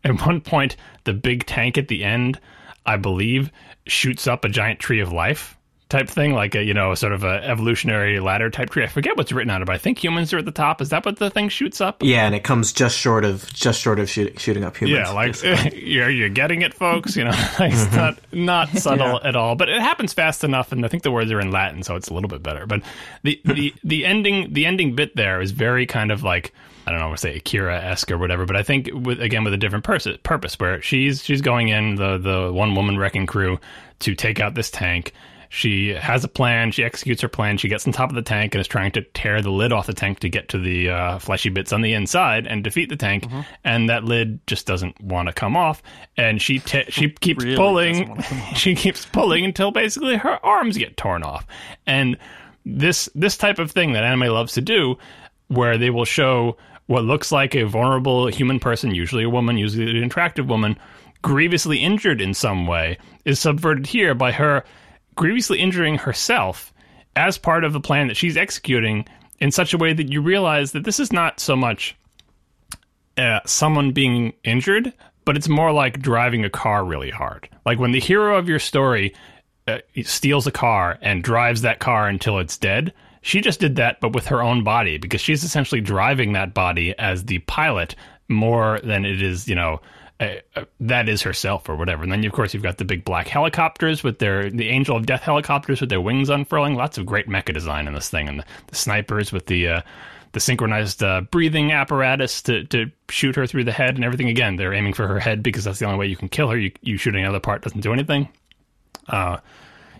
At one point, the big tank at the end, I believe, shoots up a giant tree of life type thing, like a you know sort of a evolutionary ladder type tree. I forget what's written on it, but I think humans are at the top. Is that what the thing shoots up? Yeah, and it comes just short of just short of shoot, shooting up humans. Yeah, like you're you're getting it, folks. You know, like, it's mm-hmm. not not subtle yeah. at all, but it happens fast enough, and I think the words are in Latin, so it's a little bit better. But the the the ending the ending bit there is very kind of like. I don't know, to say Akira esque or whatever, but I think with again with a different pers- purpose, where she's she's going in the the one woman wrecking crew to take out this tank, she has a plan. She executes her plan. She gets on top of the tank and is trying to tear the lid off the tank to get to the uh, fleshy bits on the inside and defeat the tank. Mm-hmm. And that lid just doesn't want to come off. And she she keeps really pulling. she keeps pulling until basically her arms get torn off. And this this type of thing that anime loves to do, where they will show what looks like a vulnerable human person, usually a woman, usually an attractive woman, grievously injured in some way, is subverted here by her grievously injuring herself as part of the plan that she's executing in such a way that you realize that this is not so much uh, someone being injured, but it's more like driving a car really hard. Like when the hero of your story uh, steals a car and drives that car until it's dead. She just did that, but with her own body, because she's essentially driving that body as the pilot more than it is, you know, that is herself or whatever. And then of course you've got the big black helicopters with their the Angel of Death helicopters with their wings unfurling. Lots of great mecha design in this thing, and the, the snipers with the uh, the synchronized uh, breathing apparatus to, to shoot her through the head and everything. Again, they're aiming for her head because that's the only way you can kill her. You, you shooting another part doesn't do anything. Uh,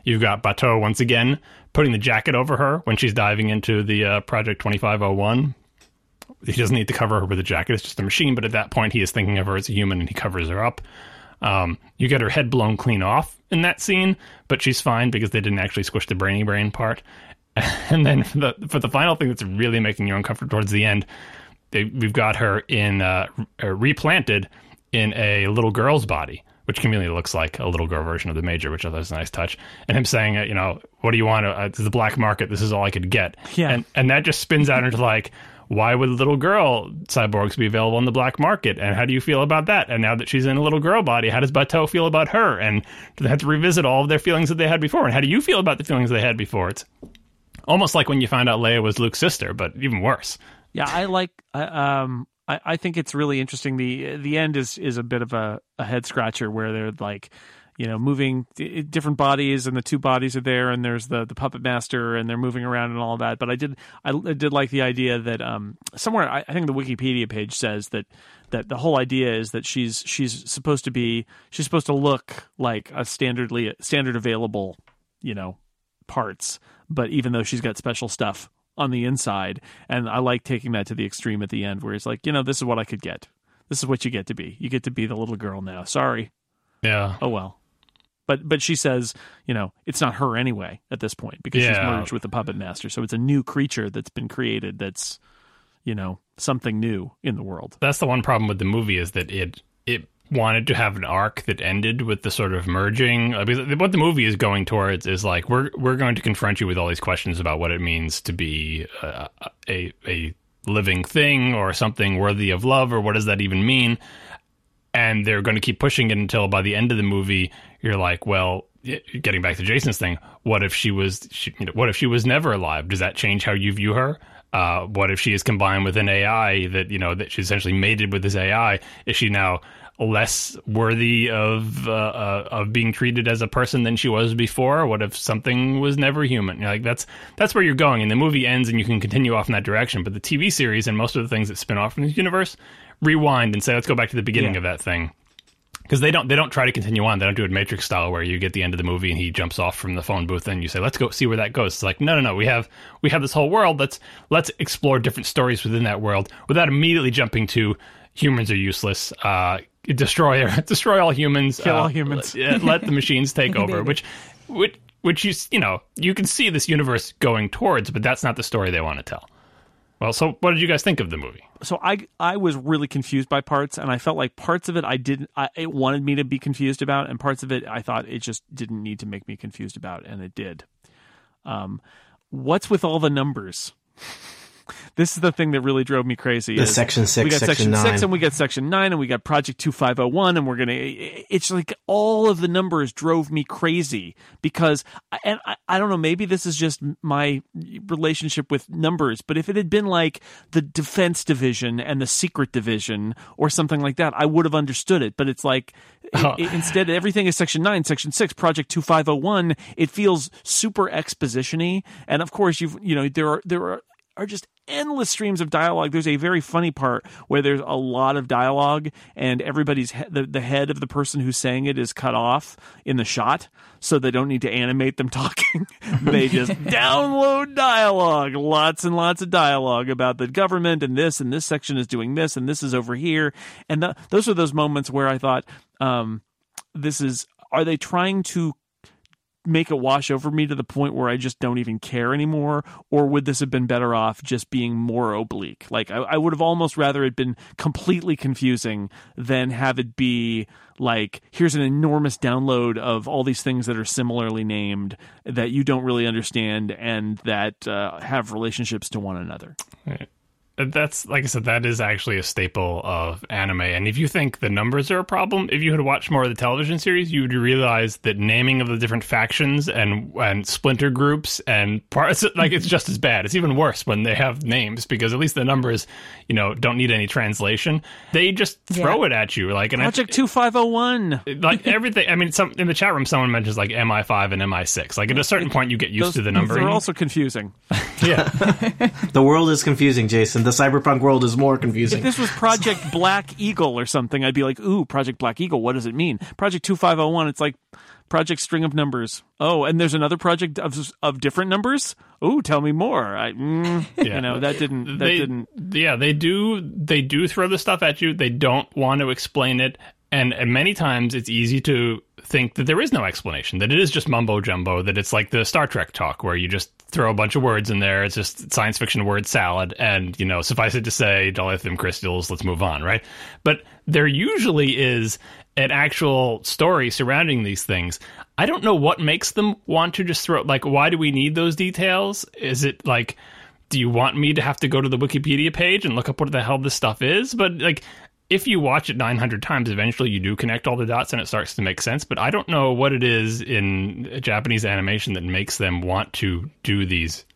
you've got Batou once again putting the jacket over her when she's diving into the uh, Project 2501 he doesn't need to cover her with a jacket. It's just a machine. But at that point, he is thinking of her as a human, and he covers her up. Um, you get her head blown clean off in that scene, but she's fine because they didn't actually squish the brainy brain part. And then for the for the final thing that's really making you uncomfortable towards the end, they, we've got her in uh, uh, replanted in a little girl's body, which conveniently looks like a little girl version of the major, which I thought was a nice touch. And him saying, uh, you know, what do you want? Uh, this is the black market. This is all I could get. Yeah. And and that just spins out into like why would little girl cyborgs be available on the black market? And how do you feel about that? And now that she's in a little girl body, how does Batou feel about her? And do they have to revisit all of their feelings that they had before? And how do you feel about the feelings they had before? It's almost like when you found out Leia was Luke's sister, but even worse. Yeah, I like. I, um, I, I think it's really interesting. the The end is is a bit of a, a head scratcher where they're like, you know, moving different bodies, and the two bodies are there, and there's the the puppet master, and they're moving around and all that. But I did I, I did like the idea that um, somewhere I, I think the Wikipedia page says that that the whole idea is that she's she's supposed to be she's supposed to look like a standardly standard available, you know, parts, but even though she's got special stuff on the inside, and I like taking that to the extreme at the end, where it's like, you know, this is what I could get. This is what you get to be. You get to be the little girl now. Sorry. Yeah. Oh well. But but she says, you know, it's not her anyway at this point because she's merged with the puppet master. So it's a new creature that's been created that's, you know, something new in the world. That's the one problem with the movie is that it it wanted to have an arc that ended with the sort of merging. Uh, I mean, what the movie is going towards is like we're we're going to confront you with all these questions about what it means to be a a, a living thing or something worthy of love or what does that even mean? And they're going to keep pushing it until by the end of the movie you're like, well, getting back to Jason's thing, what if she was she, you know, what if she was never alive? Does that change how you view her? Uh, what if she is combined with an AI that you know that she's essentially mated with this AI? Is she now less worthy of uh, uh, of being treated as a person than she was before? What if something was never human? You're like that's that's where you're going, and the movie ends, and you can continue off in that direction. But the TV series and most of the things that spin off from this universe rewind and say, let's go back to the beginning Yeah. of that thing because they don't they don't try to continue on. They don't do it Matrix style where you get the end of the movie and he jumps off from the phone booth and you say, "Let's go see where that goes." It's like, no, no, no. We have we have this whole world. Let's let's explore different stories within that world without immediately jumping to humans are useless. Uh, destroy destroy all humans. Kill uh, all humans. Let, let the machines take over. Which which which you you know you can see this universe going towards, but that's not the story they want to tell. Well, so what did you guys think of the movie? so I I was really confused by parts, and I felt like parts of it I didn't. I, it wanted me to be confused about, and parts of it I thought it just didn't need to make me confused about, and it did. Um, what's with all the numbers? This is the thing that really drove me crazy. The is section six, we got section section six, and we got section nine, and we got Project Two Five Zero One, and we're gonna. It's like all of the numbers drove me crazy because, and I, I don't know, maybe this is just my relationship with numbers, but if it had been like the Defense Division and the Secret Division or something like that, I would have understood it. But it's like Oh. it- instead everything is Section Nine, Section Six, Project Two Five Zero One. It feels super expositiony, and of course you've you know there are there are are just endless streams of dialogue. There's a very funny part where there's a lot of dialogue, and everybody's he- the the head of the person who's saying it is cut off in the shot, so they don't need to animate them talking. they just download dialogue, lots and lots of dialogue about the government and this and this section is doing this and this is over here, and th- those are those moments where I thought, um, this is. Are they trying to make it wash over me to the point where I just don't even care anymore? Or would this have been better off just being more oblique? Like, I, I would have almost rather it been completely confusing than have it be like, here's an enormous download of all these things that are similarly named that you don't really understand and that uh, have relationships to one another. That's like I said, that is actually a staple of anime. And if you think the numbers are a problem, if you had watched more of the television series, you would realize that naming of the different factions and and splinter groups and parts like it's just as bad. It's even worse when they have names because at least the numbers, you know, don't need any translation. They just throw Yeah. it at you like and I- Project 2501. like everything. I mean, some in the chat room, someone mentions like MI5 and MI6. Like at a certain point, you get used Those, to the numbering. They're also confusing. yeah. The world is confusing, Jason. The cyberpunk world is more confusing. If this was Project Black Eagle or something, I'd be like, ooh, Project Black Eagle, what does it mean? Project 2501, it's like Project String of Numbers. Oh, and there's another project of, of different numbers? Ooh, tell me more. I, mm, Yeah. You know, that didn't, that they, didn't. Yeah, they do. They do throw the stuff at you. They don't want to explain it, and, and many times it's easy to think that there is no explanation. That it is just mumbo jumbo. That it's like the Star Trek talk where you just throw a bunch of words in there. It's just science fiction word salad, and you know, suffice it to say, dilithium crystals. Let's move on, right? But there usually is an actual story surrounding these things. I don't know what makes them want to just throw. Like, why do we need those details? Is it like? do you want me to have to go to the Wikipedia page and look up what the hell this stuff is? But like, if you watch it 900 times, eventually you do connect all the dots and it starts to make sense. But I don't know what it is in Japanese animation that makes them want to do these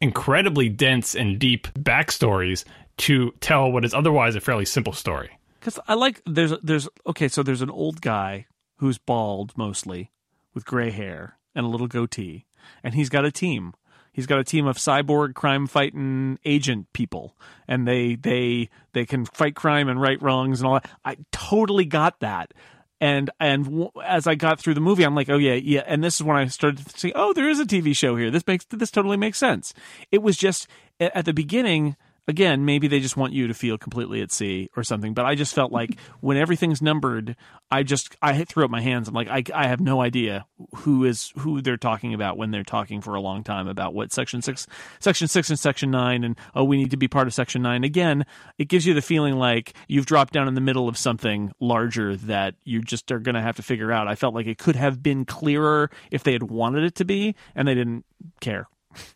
incredibly dense and deep backstories to tell what is otherwise a fairly simple story. Because I like, there's, there's, okay, so there's an old guy who's bald mostly, with gray hair and a little goatee, and he's got a team. He's got a team of cyborg crime fighting agent people, and they they they can fight crime and right wrongs and all that. I totally got that. And and as I got through the movie, I'm like, oh yeah, yeah. And this is when I started to see, oh, there is a TV show here. This makes this totally makes sense. It was just at the beginning. Again, maybe they just want you to feel completely at sea or something. But I just felt like when everything's numbered, I just I threw up my hands. I'm like, I, I have no idea who is who they're talking about when they're talking for a long time about what section six, section six, and section nine, and oh, we need to be part of section nine. Again, it gives you the feeling like you've dropped down in the middle of something larger that you just are going to have to figure out. I felt like it could have been clearer if they had wanted it to be, and they didn't care.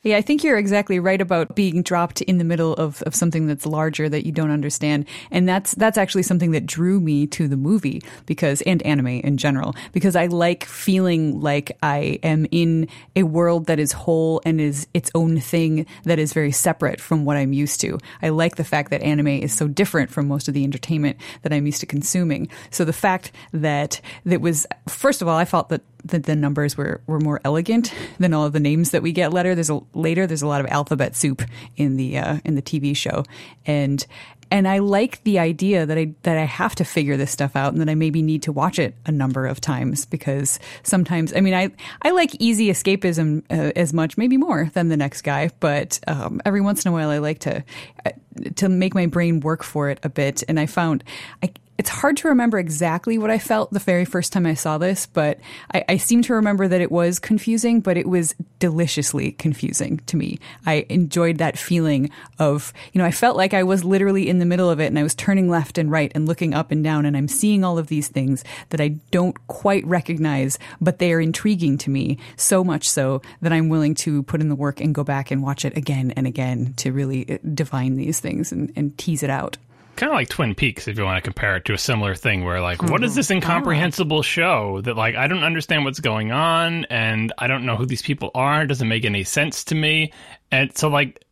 Yeah, I think you're exactly right about being dropped in the middle of, of something that's larger that you don't understand. And that's that's actually something that drew me to the movie because and anime in general. Because I like feeling like I am in a world that is whole and is its own thing that is very separate from what I'm used to. I like the fact that anime is so different from most of the entertainment that I'm used to consuming. So the fact that that was first of all, I felt that that the numbers were, were more elegant than all of the names that we get later. There's a later. There's a lot of alphabet soup in the uh, in the TV show, and and I like the idea that I that I have to figure this stuff out and that I maybe need to watch it a number of times because sometimes I mean I I like easy escapism uh, as much maybe more than the next guy, but um, every once in a while I like to uh, to make my brain work for it a bit, and I found I it's hard to remember exactly what I felt the very first time I saw this, but I, I, seem to remember that it was confusing, but it was deliciously confusing to me. I enjoyed that feeling of, you know, I felt like I was literally in the middle of it and I was turning left and right and looking up and down and I'm seeing all of these things that I don't quite recognize, but they are intriguing to me so much so that I'm willing to put in the work and go back and watch it again and again to really uh, divine these things and, and tease it out kind of like Twin Peaks, if you want to compare it to a similar thing, where like, mm-hmm. what is this incomprehensible show that like I don't understand what's going on, and I don't know who these people are. It doesn't make any sense to me, and so like.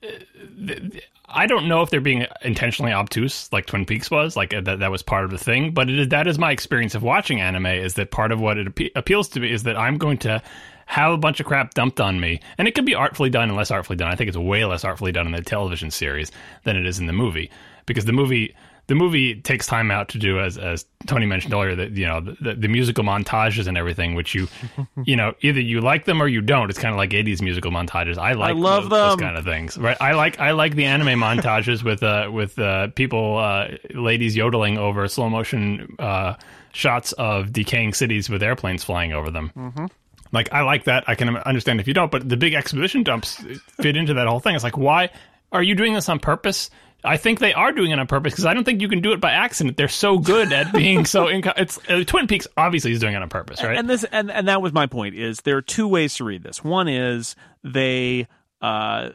I don't know if they're being intentionally obtuse, like Twin Peaks was, like that, that was part of the thing. But it is, that is my experience of watching anime. Is that part of what it appe- appeals to me? Is that I'm going to have a bunch of crap dumped on me, and it could be artfully done and less artfully done. I think it's way less artfully done in the television series than it is in the movie because the movie the movie takes time out to do as as Tony mentioned earlier that you know the, the, musical montages and everything which you you know either you like them or you don't. It's kind of like 80s musical montages. I like I love those, those kind of things right? I like I like the anime montages with uh with uh people uh ladies yodeling over slow motion uh shots of decaying cities with airplanes flying over them. Mm-hmm. like I like that. I can understand if you don't but the big exposition dumps fit into that whole thing. It's like why are you doing this on purpose I think they are doing it on purpose because I don't think you can do it by accident. They're so good at being so. Inco- it's uh, Twin Peaks obviously is doing it on purpose, right? And this and and that was my point. Is there are two ways to read this. One is they uh,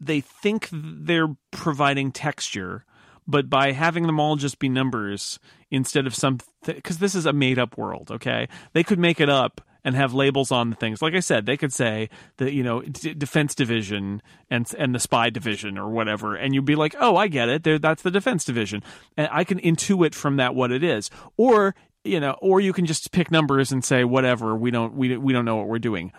they think they're providing texture, but by having them all just be numbers instead of some because this is a made up world. Okay, they could make it up and have labels on the things. Like I said, they could say the you know D- defense division and and the spy division or whatever, and you'd be like, oh, I get it. That's the defense division, and I can intuit from that what it is. Or you know, or you can just pick numbers and say whatever. We don't we we don't know what we're doing.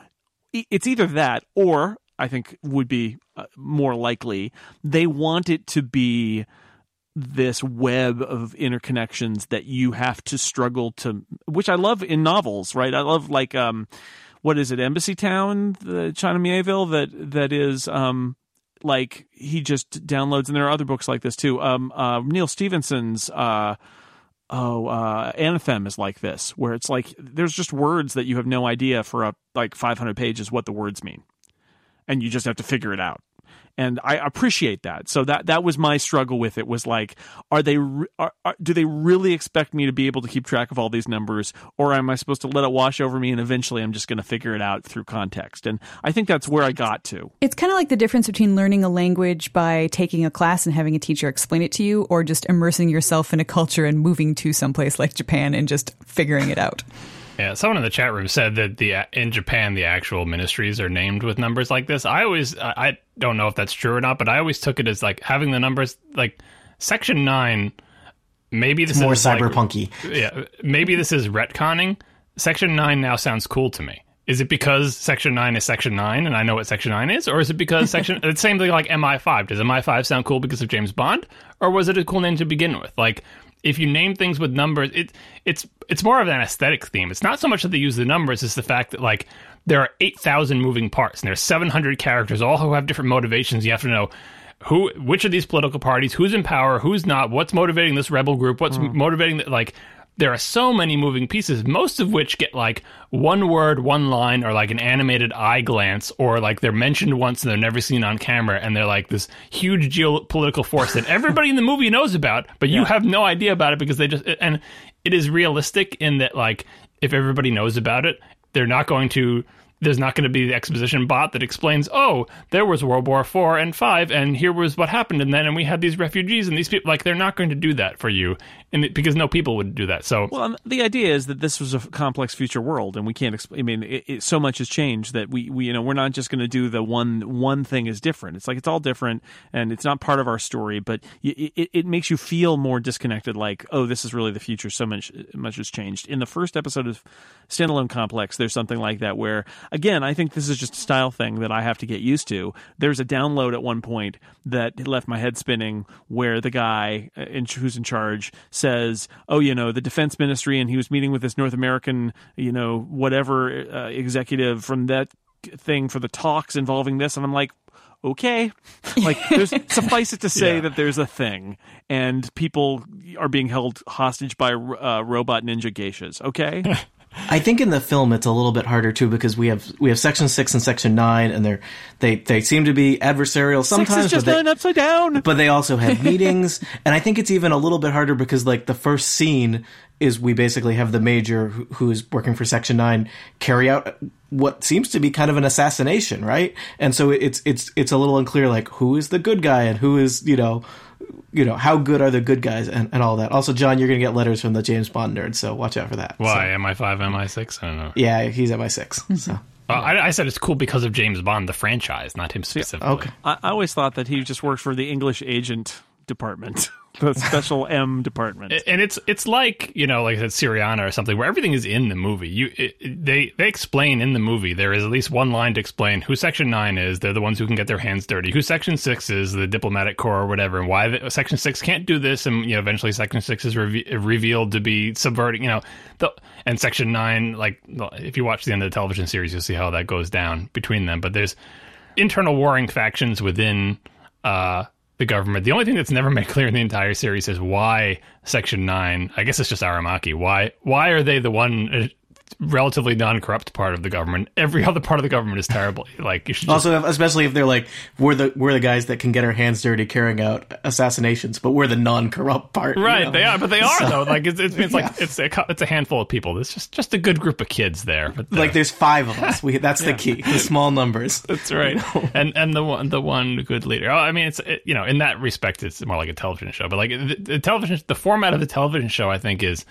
It's either that or I think would be uh, more likely they want it to be this web of interconnections that you have to struggle to which I love in novels, right? I love like um what is it, Embassy Town, the China Mieville that that is um like he just downloads and there are other books like this too. Um uh Neal Stephenson's uh oh uh Anathem is like this, where it's like there's just words that you have no idea for a like five hundred pages what the words mean. And you just have to figure it out and I appreciate that. So that that was my struggle with it was like, are they are, are, do they really expect me to be able to keep track of all these numbers, or am I supposed to let it wash over me and eventually I'm just going to figure it out through context? And I think that's where I got to. It's kind of like the difference between learning a language by taking a class and having a teacher explain it to you, or just immersing yourself in a culture and moving to someplace like Japan and just figuring it out. Yeah, someone in the chat room said that the uh, in Japan the actual ministries are named with numbers like this. I always I don't know if that's true or not, but I always took it as like having the numbers like section nine. Maybe this it's more is cyberpunky. Like, yeah, maybe this is retconning Section 9 now sounds cool to me. Is it because Section 9 is Section 9 and I know what Section 9 is? Or is it because Section. it's the same thing like MI5. Does MI5 sound cool because of James Bond? Or was it a cool name to begin with? Like, if you name things with numbers, it, it's it's more of an aesthetic theme. It's not so much that they use the numbers, it's the fact that, like, there are 8,000 moving parts and there's 700 characters, all who have different motivations. You have to know who which of these political parties who's in power who's not what's motivating this rebel group what's mm. motivating the, like there are so many moving pieces most of which get like one word one line or like an animated eye glance or like they're mentioned once and they're never seen on camera and they're like this huge geopolitical force that everybody in the movie knows about but you have no idea about it because they just and it is realistic in that like if everybody knows about it they're not going to there's not going to be the exposition bot that explains, oh, there was World War Four and Five, and here was what happened, and then and we had these refugees and these people. Like they're not going to do that for you, and it, because no people would do that. So Well, the idea is that this was a complex future world, and we can't. Exp- I mean, it, it, so much has changed that we, we, you know, we're not just going to do the one one thing is different. It's like it's all different, and it's not part of our story, but it, it makes you feel more disconnected. Like, oh, this is really the future. So much much has changed. In the first episode of Stand Alone Complex, there's something like that where, again, I think this is just a style thing that I have to get used to. There's a download at one point that left my head spinning, where the guy uh, in, who's in charge says, "Oh, you know, the defense ministry," and he was meeting with this North American, you know, whatever uh, executive from that thing for the talks involving this, and I'm like. Okay, like there's suffice it to say Yeah. that there's a thing, and people are being held hostage by uh, robot ninja geishas. Okay, I think in the film it's a little bit harder too because we have we have section six and section nine, and they're they they seem to be adversarial sometimes. Six is just but they, upside down. but they also have meetings, and I think it's even a little bit harder because like the first scene is we basically have the major who, who is working for section nine carry out what seems to be kind of an assassination, right? And so it's it's it's a little unclear like who is the good guy and who is you know you know how good are the good guys and, and all that. Also, John, you're gonna get letters from the James Bond nerd, so watch out for that. why So- MI5, MI6? I don't know. yeah, he's at my six. So Uh, I, I said it's cool because of James Bond, the franchise, not him specifically. okay. I, I always thought that he just worked for the English agent department, the special M department. and it's it's like you know like I said Syriana or something where everything is in the movie. You it, they they explain in the movie there is at least one line to explain who Section Nine is. They're the ones who can get their hands dirty. Who Section Six is, the diplomatic corps or whatever, and why the, Section Six can't do this. And you know eventually Section Six is reve- revealed to be subverting. You know the and Section Nine like if you watch the end of the television series you'll see how that goes down between them. But there's internal warring factions within uh, the government. The only thing that's never made clear in the entire series is why Section Nine. I guess it's just Aramaki. Why? Why are they the one relatively non-corrupt part of the government? Every other part of the government is terrible. Like you should just, Also, especially if they're like we're the we're the guys that can get our hands dirty carrying out assassinations, but we're the non-corrupt part. you right. know? They are, but they are though. Like it's, it's, it's like it's a it's a handful of people. It's just just a good group of kids there. But uh, Like there's five of us. We that's the key. The small numbers. That's right. and and the one the one good leader. Oh, I mean, it's it, you know in that respect, it's more like a television show. But like the, the television, the format of the television show, I think is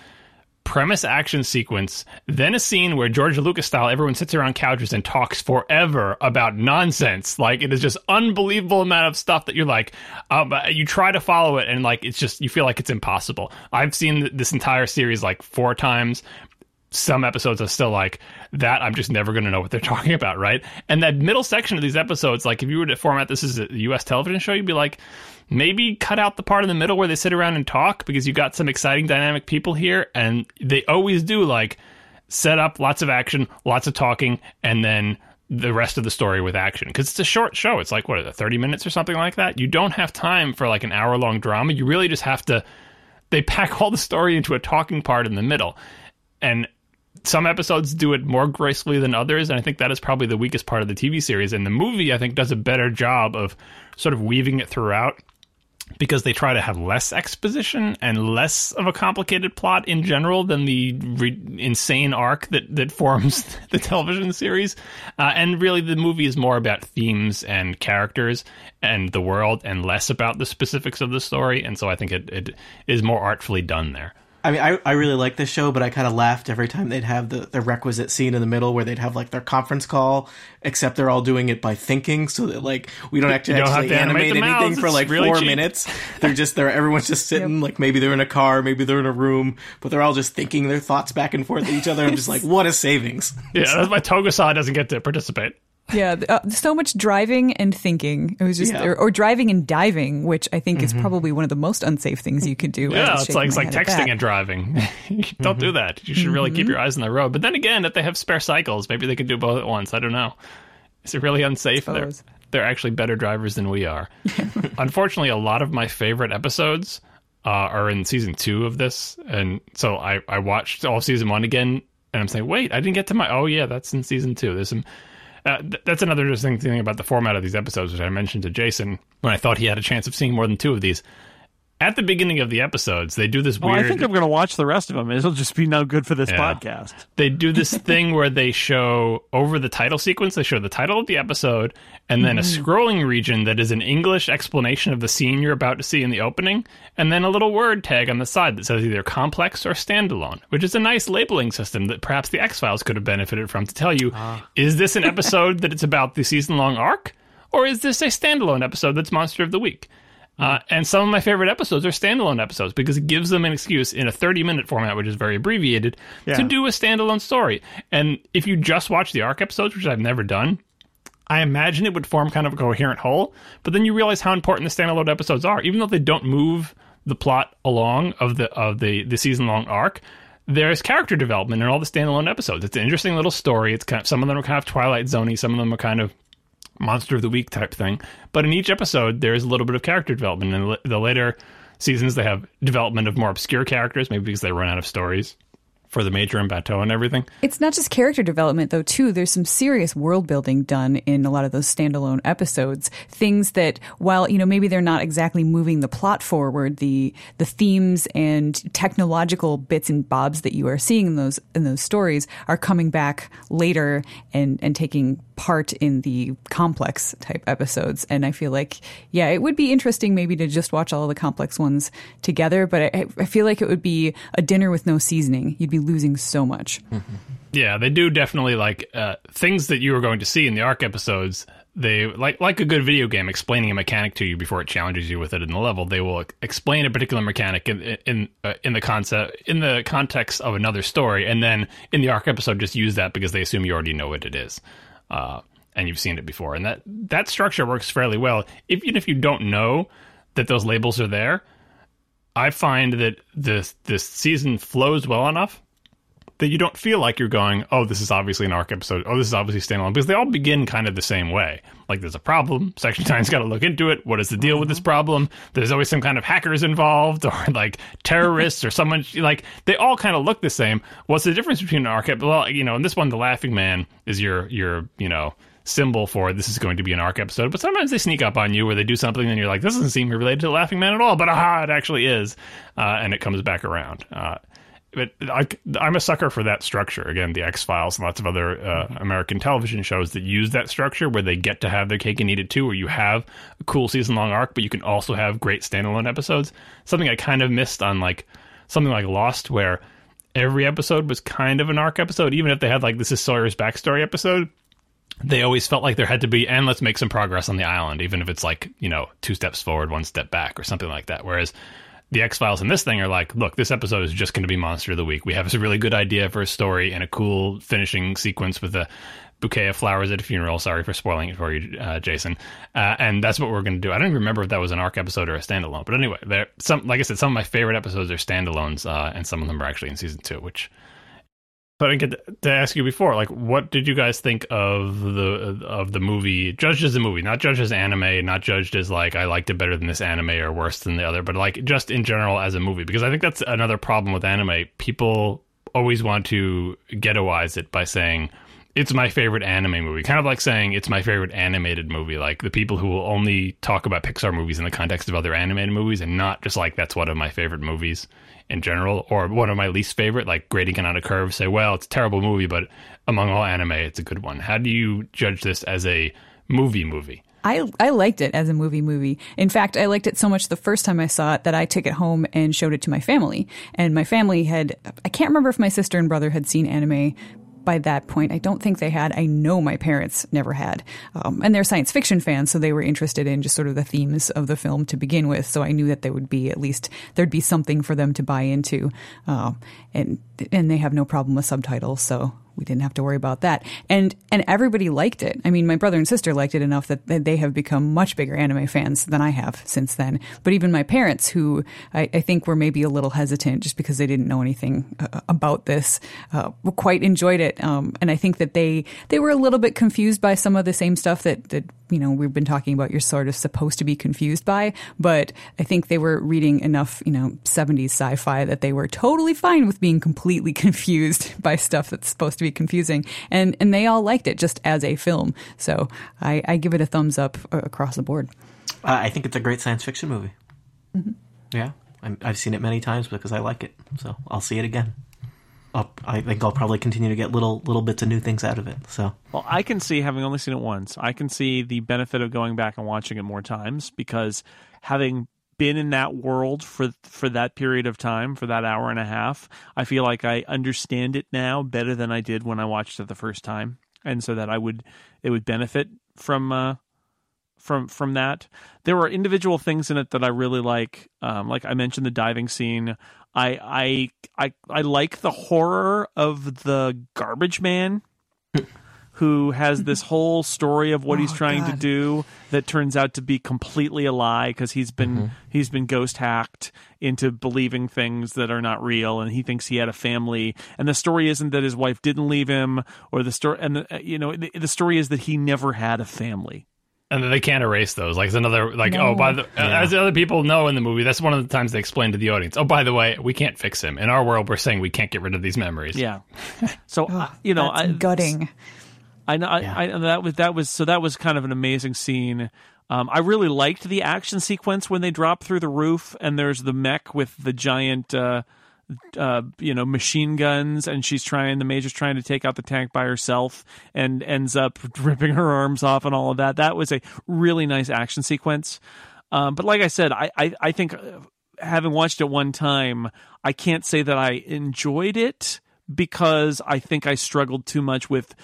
premise action sequence then a scene where george lucas style everyone sits around couches and talks forever about nonsense. Like it is just unbelievable amount of stuff that you're like um, you try to follow it and like it's just you feel like it's impossible. I've seen this entire series like four times some episodes are still like that i'm just never going to know what they're talking about right? And that middle section of these episodes like if you were to format this as a us television show you'd be like maybe cut out the part in the middle where they sit around and talk because you got some exciting dynamic people here and they always do like set up lots of action lots of talking and then the rest of the story with action. Because it's a short show. It's like what is it 30 minutes or something like that? You don't have time for like an hour long drama. You really just have to they pack all the story into a talking part in the middle. And some episodes do it more gracefully than others and i think that is probably the weakest part of the tv series and the movie i think does a better job of sort of weaving it throughout because they try to have less exposition and less of a complicated plot in general than the re- insane arc that, that forms the television series. Uh, and really, the movie is more about themes and characters and the world and less about the specifics of the story. And so I think it, it is more artfully done there. I mean, I, I really like this show, but I kind of laughed every time they'd have the, the requisite scene in the middle where they'd have like their conference call, except they're all doing it by thinking, so that like we don't actually, don't have actually to animate animate anything mouths. for like really four cheap. minutes. They're just they're everyone's just sitting like maybe they're in a car, maybe they're in a room, but they're all just thinking their thoughts back and forth at each other. I'm just like, what a savings! Yeah, that's why Togusa doesn't get to participate. Yeah, uh, so much driving and thinking. It was just, Yeah. or, or driving and diving, which I think is probably one of the most unsafe things you could do. Yeah, it's like it's like texting and driving. Don't do that. You should really keep your eyes on the road. But then again, if they have spare cycles, maybe they could do both at once. I don't know. Is it really unsafe? They're, they're actually better drivers than we are. Unfortunately, a lot of my favorite episodes uh, are in season two of this, and so I I watched all season one again, and I'm saying, wait, I didn't get to my. Oh yeah, that's in season two. There's some. Uh, th- that's another interesting thing about the format of these episodes, which I mentioned to Jason when I thought he had a chance of seeing more than two of these. At the beginning of the episodes, they do this weird. I think I'm going to watch the rest of them. It'll just be no good for this Yeah. podcast. they do this thing where they show over the title sequence, they show the title of the episode and then a mm-hmm. scrolling region that is an English explanation of the scene you're about to see in the opening, and then a little word tag on the side that says either complex or standalone, which is a nice labeling system that perhaps the X Files could have benefited from to tell you ah. is this an episode that it's about the season long arc, or is this a standalone episode that's Monster of the Week? Uh, and some of my favorite episodes are standalone episodes because it gives them an excuse in a 30 minute format, which is very abbreviated, to do a standalone story. And if you just watch the arc episodes, which I've never done, I imagine it would form kind of a coherent whole. But then you realize how important the standalone episodes are, even though they don't move the plot along of the of the the season long arc. There's character development in all the standalone episodes. It's an interesting little story. It's kind of, some of them are kind of Twilight Zoney, some of them are kind of monster of the week type thing. But in each episode, there's a little bit of character development. In the- the later seasons, they have development of more obscure characters, maybe because they run out of stories for the Major and Batou and everything. It's not just character development, though, too. There's some serious world building done in a lot of those standalone episodes. Things that, while, you know, maybe they're not exactly moving the plot forward, the, the themes and technological bits and bobs that you are seeing in those, in those stories are coming back later and, and taking part in the complex type episodes. And I feel like, yeah, it would be interesting maybe to just watch all the complex ones together, but I, I feel like it would be a dinner with no seasoning. You'd be losing so much. Yeah, they do definitely like uh, things that you were going to see in the arc episodes. They like like a good video game explaining a mechanic to you before it challenges you with it in the level. They will explain a particular mechanic in in uh, in the concept in the context of another story, and then in the arc episode, just use that because they assume you already know what it is, uh, and you've seen it before. And that that structure works fairly well. Even if you don't know that those labels are there, I find that this this season flows well enough that you don't feel like you're going, oh, this is obviously an arc episode. Oh, this is obviously standalone because they all begin kind of the same way. Like there's a problem. Section Nine's got to look into it. What is the deal with this problem? There's always some kind of hackers involved or like terrorists or someone like they all kind of look the same. What's the difference between an arc? Well, you know, in this one, the Laughing Man is your your you know symbol for this is going to be an arc episode. But sometimes they sneak up on you where they do something and you're like, this doesn't seem related to the Laughing Man at all. But aha, it actually is, uh, and it comes back around. Uh, but I, I'm a sucker for that structure. Again, the X Files and lots of other uh, American television shows that use that structure where they get to have their cake and eat it too, where you have a cool season long arc, but you can also have great standalone episodes. Something I kind of missed on like something like Lost, where every episode was kind of an arc episode, even if they had like this is Sawyer's backstory episode. They always felt like there had to be, and let's make some progress on the island, even if it's like, you know, two steps forward, one step back, or something like that. Whereas the X Files and this thing are like, look, this episode is just going to be Monster of the Week. We have a really good idea for a story and a cool finishing sequence with a bouquet of flowers at a funeral. Sorry for spoiling it for you, uh, Jason. Uh, and that's what we're going to do. I don't even remember if that was an arc episode or a standalone. But anyway, there some like I said, some of my favorite episodes are standalones, uh, and some of them are actually in season two, which. But I get to ask you before, like, what did you guys think of the of the movie? Judged as a movie, not judged as anime, not judged as like I liked it better than this anime or worse than the other, but like just in general as a movie. Because I think that's another problem with anime. People always want to ghettoize it by saying it's my favorite anime movie. Kind of like saying it's my favorite animated movie. Like the people who will only talk about Pixar movies in the context of other animated movies and not just like that's one of my favorite movies in general or one of my least favorite, like grading it on a curve, say, well, it's a terrible movie, but among all anime, it's a good one. How do you judge this as a movie movie? I I liked it as a movie movie. In fact, I liked it so much the first time I saw it that I took it home and showed it to my family. And my family had I can't remember if my sister and brother had seen anime by that point. I don't think they had. I know my parents never had. Um, and they're science fiction fans, so they were interested in just sort of the themes of the film to begin with. So I knew that there would be at least there'd be something for them to buy into. Um, and and they have no problem with subtitles, so we didn't have to worry about that. And and everybody liked it. I mean, my brother and sister liked it enough that they have become much bigger anime fans than I have since then. But even my parents, who I, I think were maybe a little hesitant just because they didn't know anything uh, about this, uh, quite enjoyed it. Um, and I think that they they were a little bit confused by some of the same stuff that that you know we've been talking about. You're sort of supposed to be confused by, but I think they were reading enough you know 70s sci-fi that they were totally fine with being completely confused by stuff that's supposed to be confusing, and and they all liked it just as a film. So I, I give it a thumbs up across the board. Uh, I think it's a great science fiction movie. Mm-hmm. Yeah, i have seen it many times because I like it, so I'll see it again. I'll, I think I'll probably continue to get little little bits of new things out of it. So, well, I can see having only seen it once. I can see the benefit of going back and watching it more times because having been in that world for for that period of time, for that hour and a half, I feel like I understand it now better than I did when I watched it the first time, and so that I would it would benefit from uh, from from that. There were individual things in it that I really like. Um, like I mentioned, the diving scene. I I I I like the horror of the garbage man who has this whole story of what oh, he's trying God. to do that turns out to be completely a lie because he's been mm-hmm. he's been ghost hacked into believing things that are not real and he thinks he had a family and the story isn't that his wife didn't leave him or the story and the, you know the, the story is that he never had a family and they can't erase those. Like it's another like no. oh by the yeah. as the other people know in the movie, that's one of the times they explain to the audience. Oh by the way, we can't fix him in our world. We're saying we can't get rid of these memories. Yeah. So oh, uh, you know, I, gutting. I know. Yeah. I, I, that was that was so that was kind of an amazing scene. Um, I really liked the action sequence when they drop through the roof and there's the mech with the giant. Uh, uh, you know, machine guns, and she's trying. The major's trying to take out the tank by herself, and ends up ripping her arms off and all of that. That was a really nice action sequence. Um, but like I said, I I, I think uh, having watched it one time, I can't say that I enjoyed it because I think I struggled too much with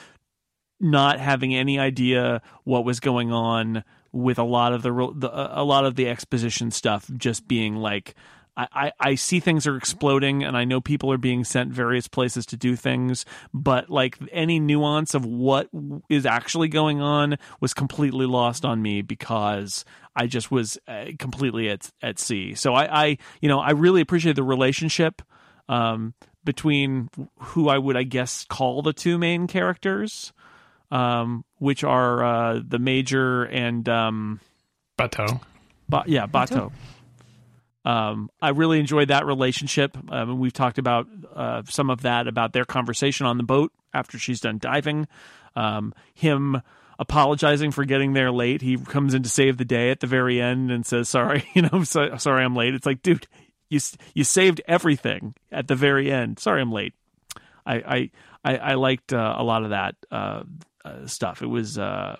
not having any idea what was going on with a lot of the, the a lot of the exposition stuff just being like I, I see things are exploding and I know people are being sent various places to do things, but like any nuance of what is actually going on was completely lost on me because I just was uh, completely at at sea. So I, I you know I really appreciate the relationship um, between who I would I guess call the two main characters, um, which are uh, the major and um, Batou. Ba- yeah, Batou. Batou. Um, I really enjoyed that relationship. Um, we've talked about uh, some of that about their conversation on the boat after she's done diving. Um, him apologizing for getting there late. He comes in to save the day at the very end and says, "Sorry, you know, so, sorry I'm late." It's like, dude, you you saved everything at the very end. Sorry I'm late. I I I, I liked uh, a lot of that uh stuff. It was uh,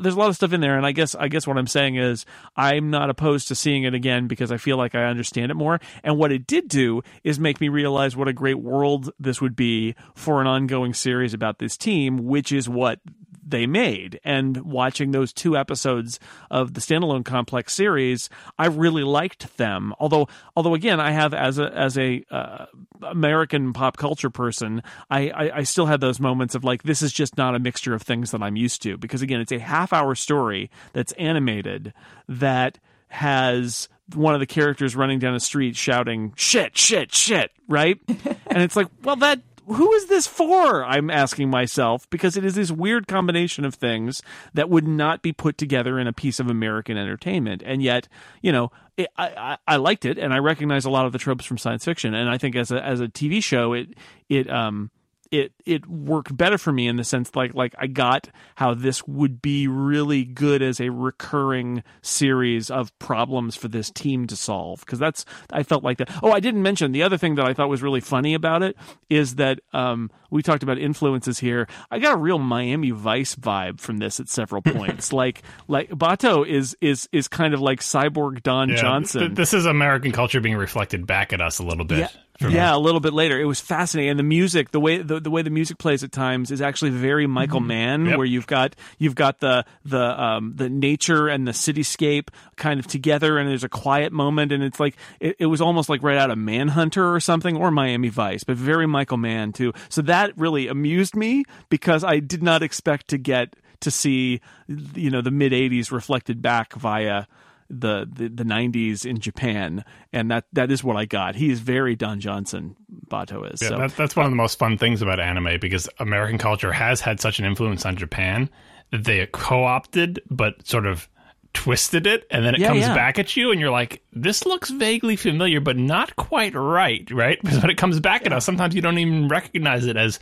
there's a lot of stuff in there and i guess i guess what i'm saying is i'm not opposed to seeing it again because i feel like i understand it more and what it did do is make me realize what a great world this would be for an ongoing series about this team which is what they made. And watching those two episodes of the Stand Alone Complex series, I really liked them. Although, although again, I have as a as a uh, American pop culture person, I, I I still had those moments of like this is just not a mixture of things that I'm used to. Because again, it's a half hour story that's animated that has one of the characters running down a street shouting shit shit shit right and it's like well that who is this for? I'm asking myself because it is this weird combination of things that would not be put together in a piece of American entertainment, and yet, you know, it, I, I, liked it, and I recognize a lot of the tropes from science fiction, and I think as a as a TV show, it it um it it worked better for me in the sense like like I got how this would be really good as a recurring series of problems for this team to solve because that's I felt like that. Oh, I didn't mention the other thing that I thought was really funny about it is that um, we talked about influences here. I got a real Miami Vice vibe from this at several points. like like Batou is is is kind of like cyborg Don Yeah, Johnson. th- this is American culture being reflected back at us a little bit. Yeah, yeah, a little bit later. It was fascinating, and the music, the way the, the way the music plays at times, is actually very Michael Mann, Yep. where you've got you've got the the um, the nature and the cityscape kind of together, and there's a quiet moment, and it's like it, it was almost like right out of Manhunter or something, or Miami Vice, but very Michael Mann too. So that really amused me because I did not expect to get to see you know the mid '80s reflected back via the, the the 90s in Japan and that that is what I got. He is very Don Johnson Batou is. Yeah, so that, that's one of the most fun things about anime because American culture has had such an influence on Japan that they co-opted but sort of twisted it and then it Yeah, comes yeah. back at you and you're like this looks vaguely familiar but not quite right right because when it comes back at us sometimes you don't even recognize it as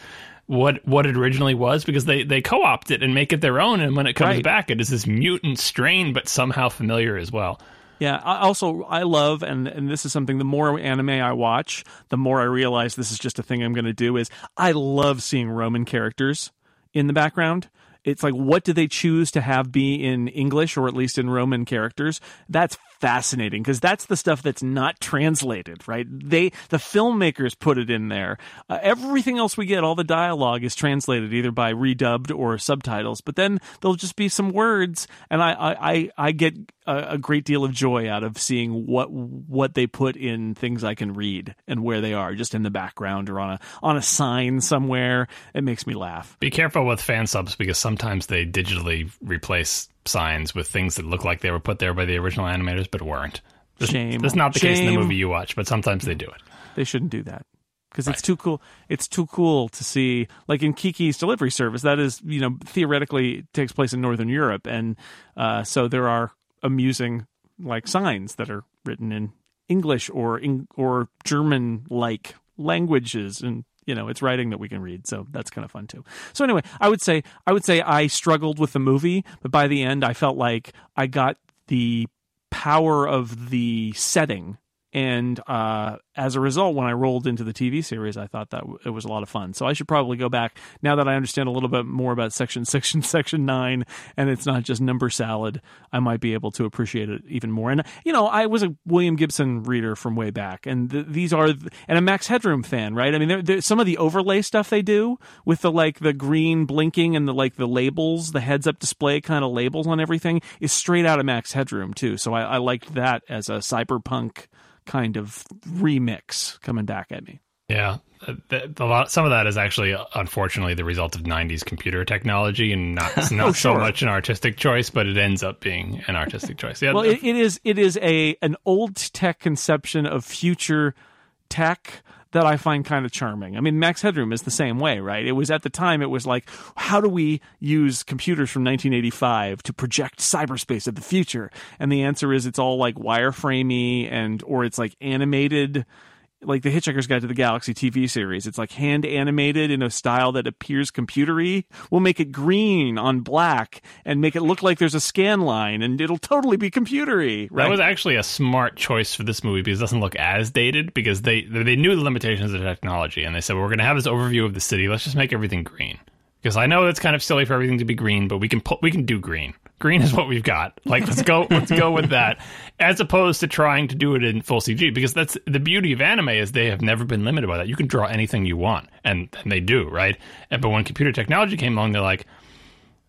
what what it originally was because they they co-opt it and make it their own and when it comes Right. back it is this mutant strain but somehow familiar as well Yeah, I also I love and and this is something the more anime I watch, the more I realize this is just a thing I'm going to do is I love seeing Roman characters in the background. It's like what do they choose to have be in English or at least in Roman characters? That's fascinating because that's the stuff that's not translated, right? They the filmmakers put it in there. Uh, everything else we get, all the dialogue is translated either by redubbed or subtitles. But then there'll just be some words, and I I I, get a, a great deal of joy out of seeing what what they put in things I can read and where they are, just in the background or on a on a sign somewhere. It makes me laugh. Be careful with fan subs because sometimes they digitally replace signs with things that look like they were put there by the original animators but weren't. This, Shame. That's not the case in the movie you watch, but sometimes they do it. They shouldn't do that because it's too cool. It's too cool to see, like in Kiki's delivery service. That is, you know, theoretically takes place in Northern Europe, and uh, so there are amusing like signs that are written in English or in, or German like languages, and you know, it's writing that we can read. So that's kind of fun too. So anyway, I would say I would say I struggled with the movie, but by the end, I felt like I got the power of the setting and uh, as a result, when I rolled into the TV series, I thought that it was a lot of fun. So I should probably go back now that I understand a little bit more about Section Section Section Nine, and it's not just number salad. I might be able to appreciate it even more. And you know, I was a William Gibson reader from way back, and th- these are th- and a Max Headroom fan, right? I mean, there there- some of the overlay stuff they do with the like the green blinking and the like the labels, the heads up display kind of labels on everything is straight out of Max Headroom too. So I, I liked that as a cyberpunk kind of remix coming back at me. Yeah, a lot. Some of that is actually, unfortunately, the result of '90s computer technology, and not not so sure. much an artistic choice, but it ends up being an artistic choice. Yeah, Well, it, it is it is a an old tech conception of future tech that I find kind of charming. I mean, Max Headroom is the same way, right? It was at the time it was like, how do we use computers from 1985 to project cyberspace of the future? And the answer is it's all like wireframey and or it's like animated like the Hitchhiker's Guide to the Galaxy TV series. It's like hand animated in a style that appears computery. We'll make it green on black and make it look like there's a scan line, and it'll totally be computery. Right? That was actually a smart choice for this movie because it doesn't look as dated because they they knew the limitations of the technology and they said well, we're going to have this overview of the city. Let's just make everything green because I know it's kind of silly for everything to be green, but we can put we can do green. Green is what we've got. Like let's go let's go with that as opposed to trying to do it in full CG because that's the beauty of anime is they have never been limited by that. You can draw anything you want and, and they do right. And but when computer technology came along, they're like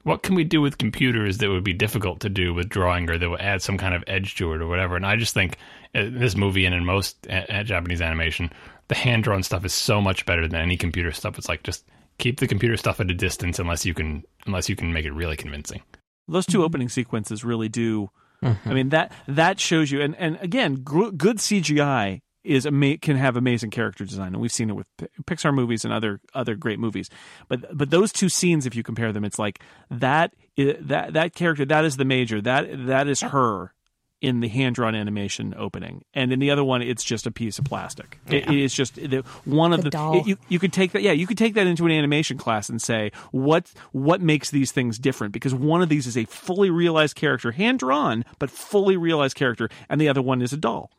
what can we do with computers that would be difficult to do with drawing or that would add some kind of edge to it or whatever and i just think in this movie and in most uh, uh, japanese animation the hand drawn stuff is so much better than any computer stuff it's like just keep the computer stuff at a distance unless you can unless you can make it really convincing Those two mm-hmm. opening sequences really do. I mm-hmm. mean that that shows you, and and again, gr- good CGI is ama- can have amazing character design, and we've seen it with Pi- Pixar movies and other other great movies. But but those two scenes, if you compare them, it's like that that that character that is the major that that is her in the hand drawn animation opening, and in the other one, it's just a piece of plastic. It, it is just the, one of The the. doll. it- you, you could take that, yeah, you could take that into an animation class and say what what makes these things different because one of these is a fully realized character, hand drawn but fully realized character, and the other one is a doll.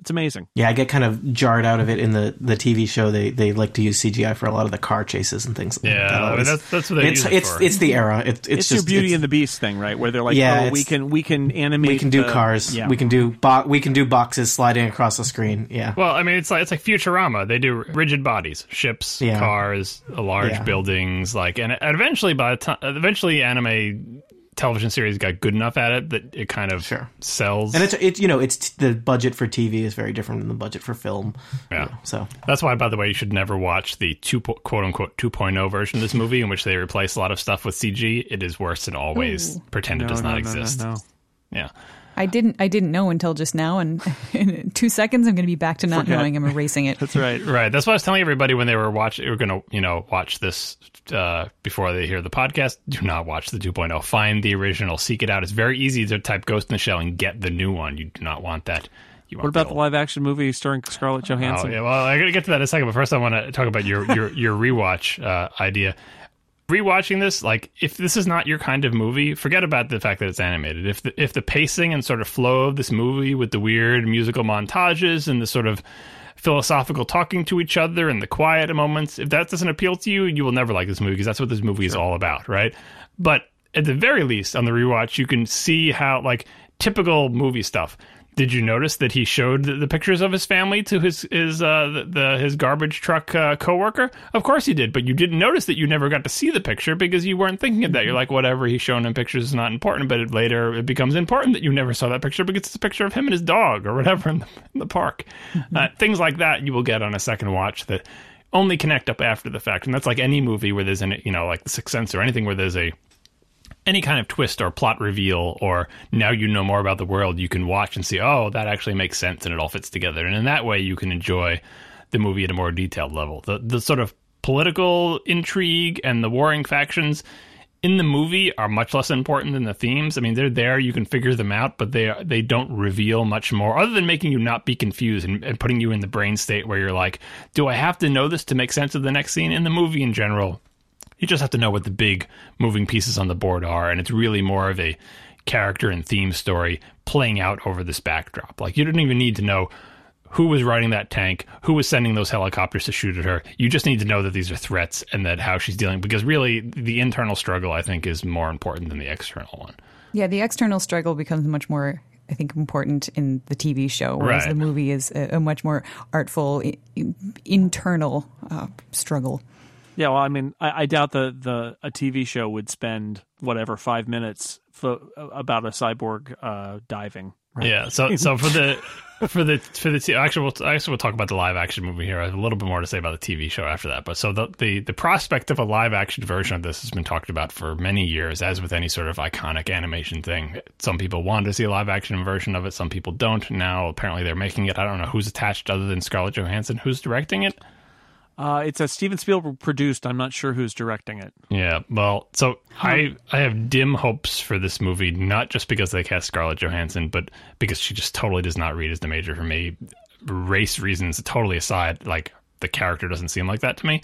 It's amazing. Yeah, I get kind of jarred out of it in the, the TV show. They they like to use CGI for a lot of the car chases and things. Yeah, That I mean, always- that's- that's what they it's use it it's for. it's the era. It, it's, It's, just your Beauty it's- and the Beast thing, right? Where they're like, Yeah, oh, we can we can animate, we can do the- cars. Yeah, We can do bo- we can do boxes sliding across the screen. Yeah. Well, I mean, it's like it's like Futurama. They do rigid bodies, ships, Yeah. cars, large Yeah. buildings, like, and eventually, by the time, eventually, anime television series got good enough at it that it kind of Sure. sells. and it's it's you know it's the budget for TV is very different than the budget for film. Yeah. You know, so That's why, by the way, you should never watch the two po- quote unquote 2.0 version of this movie, in which they replace a lot of stuff with CG. It is worse than always. Pretend it does no, not no, exist. no, no. Yeah. I didn't I didn't know until just now, and in two seconds I'm going to be back to not Forget. knowing. I'm erasing it. That's right. Right. That's what I was telling everybody when they were watching. They were going to, you know, watch this uh, before they hear the podcast. Do not watch the 2.0. Find the original. Seek it out. It's very easy to type Ghost in the Shell and get the new one. You do not want that. You What about the old- live action movie starring Scarlett Oh Johansson? yeah. Well, I got to get to that in a second. But first, I want to talk about your your your rewatch uh, idea. Rewatching this, like if this is not your kind of movie, forget about the fact that it's animated. If the if the pacing and sort of flow of this movie with the weird musical montages and the sort of philosophical talking to each other and the quiet moments, if that doesn't appeal to you, you will never like this movie because that's what this movie is all about, right? But at the very least, on the rewatch, you can see how like typical movie stuff. Did you notice that he showed the, the pictures of his family to his his uh, the, the his garbage truck uh, coworker? Of course he did, but you didn't notice that you never got to see the picture because you weren't thinking of that. You're like, whatever, he's shown in pictures is not important. But it, later it becomes important that you never saw that picture because it's a picture of him and his dog or whatever in the, in the park. Uh, things like that you will get on a second watch that only connect up after the fact, and that's like any movie where there's an you know like The Sixth Sense or anything where there's a any kind of twist or plot reveal or now you know more about the world you can watch and see oh that actually makes sense and it all fits together and in that way you can enjoy the movie at a more detailed level the the sort of political intrigue and the warring factions in the movie are much less important than the themes. I mean, they're there; you can figure them out, but they they don't reveal much more, other than making you not be confused and, and putting you in the brain state where you're like, "Do I have to know this to make sense of the next scene?" In the movie, in general, you just have to know what the big moving pieces on the board are, and it's really more of a character and theme story playing out over this backdrop. Like you don't even need to know who was riding that tank, who was sending those helicopters to shoot at her. You just need to know that these are threats and that how she's dealing because really the internal struggle I think is more important than the external one. Yeah, the external struggle becomes much more, I think, important in the TV show, whereas Right. the movie is a, a much more artful i- internal uh, struggle. Yeah, well, I mean, I, I doubt the the a TV show would spend whatever five minutes fo- about a cyborg uh, diving. Yeah. So so for the for the for the t- actually we'll, actually we'll talk about the live action movie here. I have a little bit more to say about the TV show after that. But so the the the prospect of a live action version of this has been talked about for many years, as with any sort of iconic animation thing. Some people want to see a live action version of it. Some people don't. Now apparently they're making it. I don't know who's attached other than Scarlett Johansson. Who's directing it? Uh, it's a Steven Spielberg produced. I'm not sure who's directing it. Yeah, well, so I I have dim hopes for this movie, not just because they cast Scarlett Johansson, but because she just totally does not read as the major for me. Race reasons totally aside, like the character doesn't seem like that to me.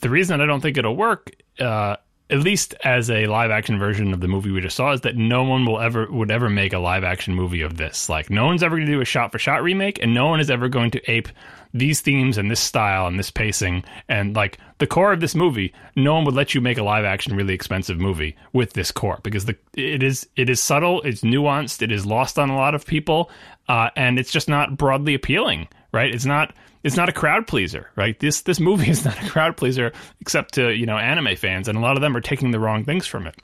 The reason I don't think it'll work, uh, at least as a live action version of the movie we just saw, is that no one will ever would ever make a live action movie of this. Like no one's ever going to do a shot for shot remake, and no one is ever going to ape these themes and this style and this pacing and like the core of this movie. No one would let you make a live action really expensive movie with this core because the it is it is subtle, it's nuanced, it is lost on a lot of people, uh, and it's just not broadly appealing. Right? It's not it's not a crowd pleaser, right? This this movie is not a crowd pleaser except to you know anime fans, and a lot of them are taking the wrong things from it.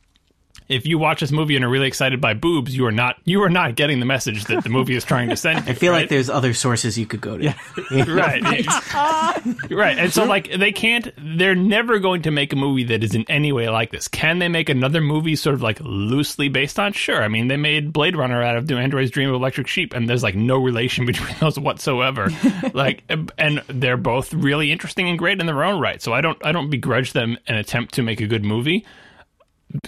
If you watch this movie and are really excited by boobs, you are not you are not getting the message that the movie is trying to send. I feel like there's other sources you could go to. Yeah. right, right, and so like they can't. They're never going to make a movie that is in any way like this. Can they make another movie sort of like loosely based on? Sure. I mean, they made Blade Runner out of Do Androids Dream of Electric Sheep, and there's like no relation between those whatsoever. like, and they're both really interesting and great in their own right. So I don't I don't begrudge them an attempt to make a good movie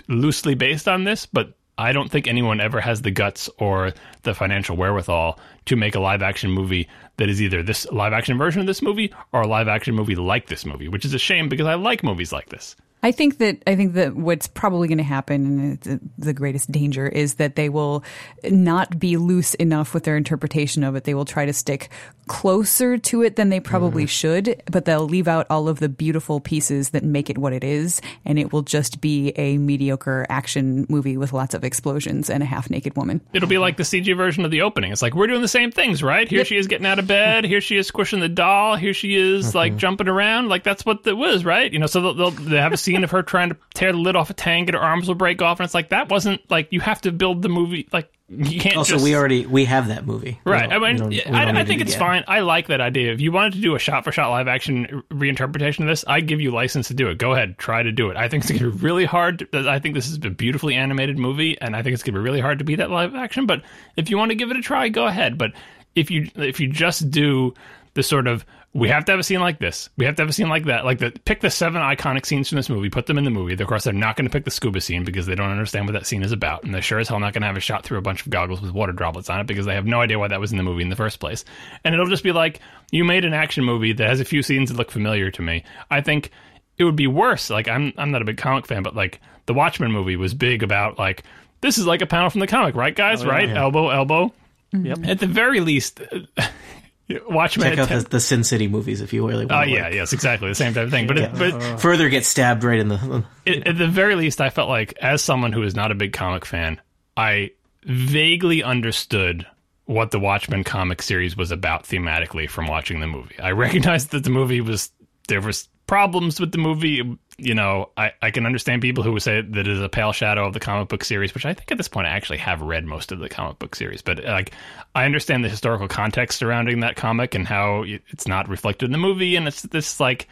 loosely based on this, but I don't think anyone ever has the guts or the financial wherewithal to make a live action movie that is either this live action version of this movie or a live action movie like this movie, which is a shame because I like movies like this. I think that I think that what's probably going to happen, and the greatest danger, is that they will not be loose enough with their interpretation of it. They will try to stick closer to it than they probably Mm-hmm. should, but they'll leave out all of the beautiful pieces that make it what it is, and it will just be a mediocre action movie with lots of explosions and a half naked woman. It'll be like the CG version of the opening. It's like we're doing the same things, right? Here she is getting out of bed. Here she is squishing the doll. Here she is like jumping around. Like that's what it was, right? You know, so they'll, they'll they have a scene of her trying to tear the lid off a tank and her arms will break off, and it's like that wasn't like you have to build the movie like you can't. Also, just, we already we have that movie, Right. I we mean, don't- we I, don't I think it it's again. fine. I like that idea. If you wanted to do a shot for shot live action reinterpretation of this, I give you license to do it. Go ahead, try to do it. I think it's going to be really hard. To, I think this is a beautifully animated movie, and I think it's going to be really hard to be that live action. But if you want to give it a try, go ahead. But if you if you just do the sort of we have to have a scene like this. We have to have a scene like that. Like the pick the seven iconic scenes from this movie, put them in the movie. Of course, they're not going to pick the scuba scene because they don't understand what that scene is about, and they're sure as hell not going to have a shot through a bunch of goggles with water droplets on it because they have no idea why that was in the movie in the first place. And it'll just be like you made an action movie that has a few scenes that look familiar to me. I think it would be worse. Like I'm I'm not a big comic fan, but like the Watchmen movie was big about like this is like a panel from the comic, right, guys? Oh, right? Elbow, elbow. Yep. At the very least, Watchmen. Check out the, the Sin City movies if you really want. Oh want. yeah, yes, exactly the same type of thing. But it, but uh, Further get stabbed right in the. it, at the very least, I felt like as someone who is not a big comic fan, I vaguely understood what the Watchmen comic series was about thematically from watching the movie. I recognized that the movie was there was problems with the movie. You know, I, I can understand people who would say that it is a pale shadow of the comic book series, which I think at this point I actually have read most of the comic book series. But like, I understand the historical context surrounding that comic and how it's not reflected in the movie, and it's this like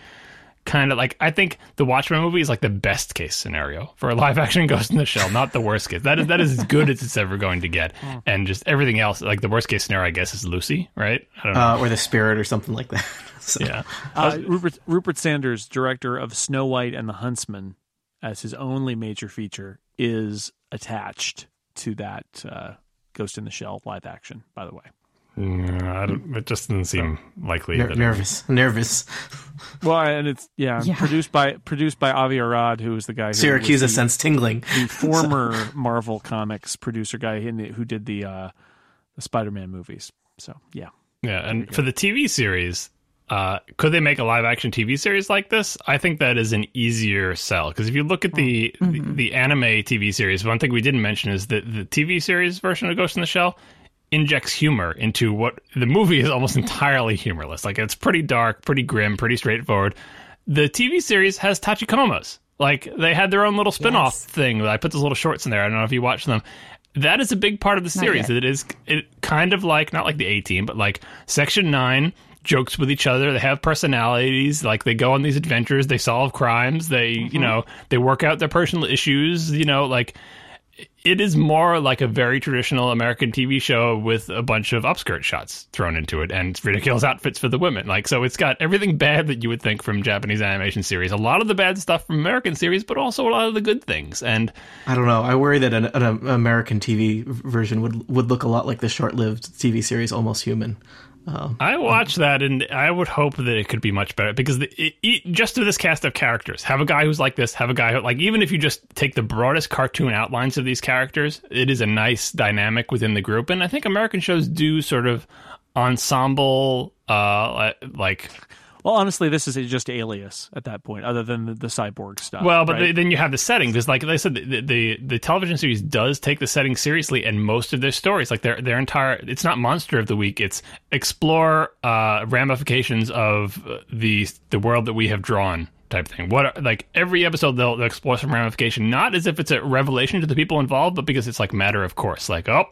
kind of like I think the Watchmen movie is like the best case scenario for a live action Ghost in the Shell, not the worst case. That is that is as good as it's ever going to get, and just everything else. Like the worst case scenario, I guess, is Lucy, right? I don't know. Uh, or the spirit or something like that. So- yeah, Uh, Rupert Rupert Sanders, director of Snow White and the Huntsman, as his only major feature, is attached to that uh, Ghost in the Shell live action. By the way, I don't, it just doesn't seem likely. Ner- that it- nervous, nervous. well, and it's yeah, Yeah. produced by produced by Avi Arad, who is the guy who Siracusa's the, sense tingling. the former Marvel Comics producer guy the, who did the uh, the Spider Man movies. So yeah, Yeah, and for the TV series, uh, could they make a live action TV series like this? I think that is an easier sell because if you look at the, the the anime TV series, one thing we didn't mention is that the TV series version of Ghost in the Shell injects humor into what the movie is almost entirely humorless. Like it's pretty dark, pretty grim, pretty straightforward. The TV series has tachikomas. Like they had their own little spin-off Yes. thing. I put those little shorts in there. I don't know if you watched them. That is a big part of the series. It is it kind of like not like the A team, but like Section Nine jokes with each other. They have personalities. Like they go on these adventures. They solve crimes. They you mm-hmm. know they work out their personal issues. You know like it is more like a very traditional American TV show with a bunch of upskirt shots thrown into it and ridiculous outfits for the women. Like, so it's got everything bad that you would think from Japanese animation series. A lot of the bad stuff from American series, but also a lot of the good things. And I don't know. I worry that an, an American TV version would would look a lot like the short-lived TV series Almost Human. I watched that and I would hope that it could be much better because the, it, it, just to this cast of characters, have a guy who's like this, have a guy who, like, even if you just take the broadest cartoon outlines of these characters, it is a nice dynamic within the group. And I think American shows do sort of ensemble, uh, like, well, honestly, this is just Alias at that point, other than the, the cyborg stuff. Well, but right? they, then you have the setting because, like I said, the, the the television series does take the setting seriously, and most of their stories, like their their entire, it's not monster of the week; it's explore uh, ramifications of uh, the the world that we have drawn type thing. What are, like every episode they'll, they'll explore some ramification, not as if it's a revelation to the people involved, but because it's like matter of course. Like, oh,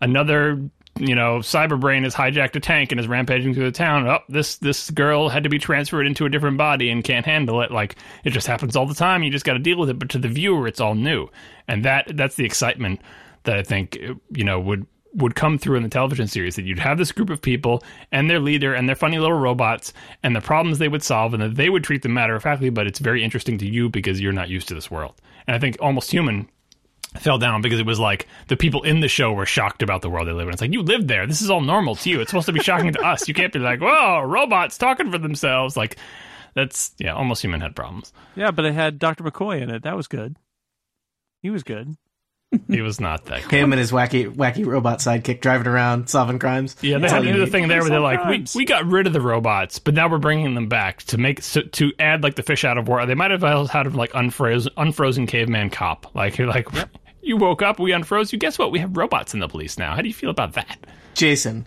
another you know, Cyberbrain has hijacked a tank and is rampaging through the town. Oh, this this girl had to be transferred into a different body and can't handle it. Like it just happens all the time. You just got to deal with it. But to the viewer, it's all new, and that that's the excitement that I think you know would would come through in the television series that you'd have this group of people and their leader and their funny little robots and the problems they would solve and that they would treat them matter of factly but it's very interesting to you because you're not used to this world and i think almost human fell down because it was like the people in the show were shocked about the world they live in. It's like you live there. This is all normal to you. It's supposed to be shocking to us. You can't be like, whoa, robots talking for themselves. Like that's yeah, almost human had problems. Yeah, but it had Dr. McCoy in it. That was good. He was good. He was not that good. Him and his wacky wacky robot sidekick driving around solving crimes. Yeah, they had to do the thing there where they're like, we, we got rid of the robots, but now we're bringing them back to make so, to add like the fish out of water. They might have had him like unfrozen, unfrozen caveman cop. Like you're like, you woke up, we unfroze you. Guess what? We have robots in the police now. How do you feel about that? Jason,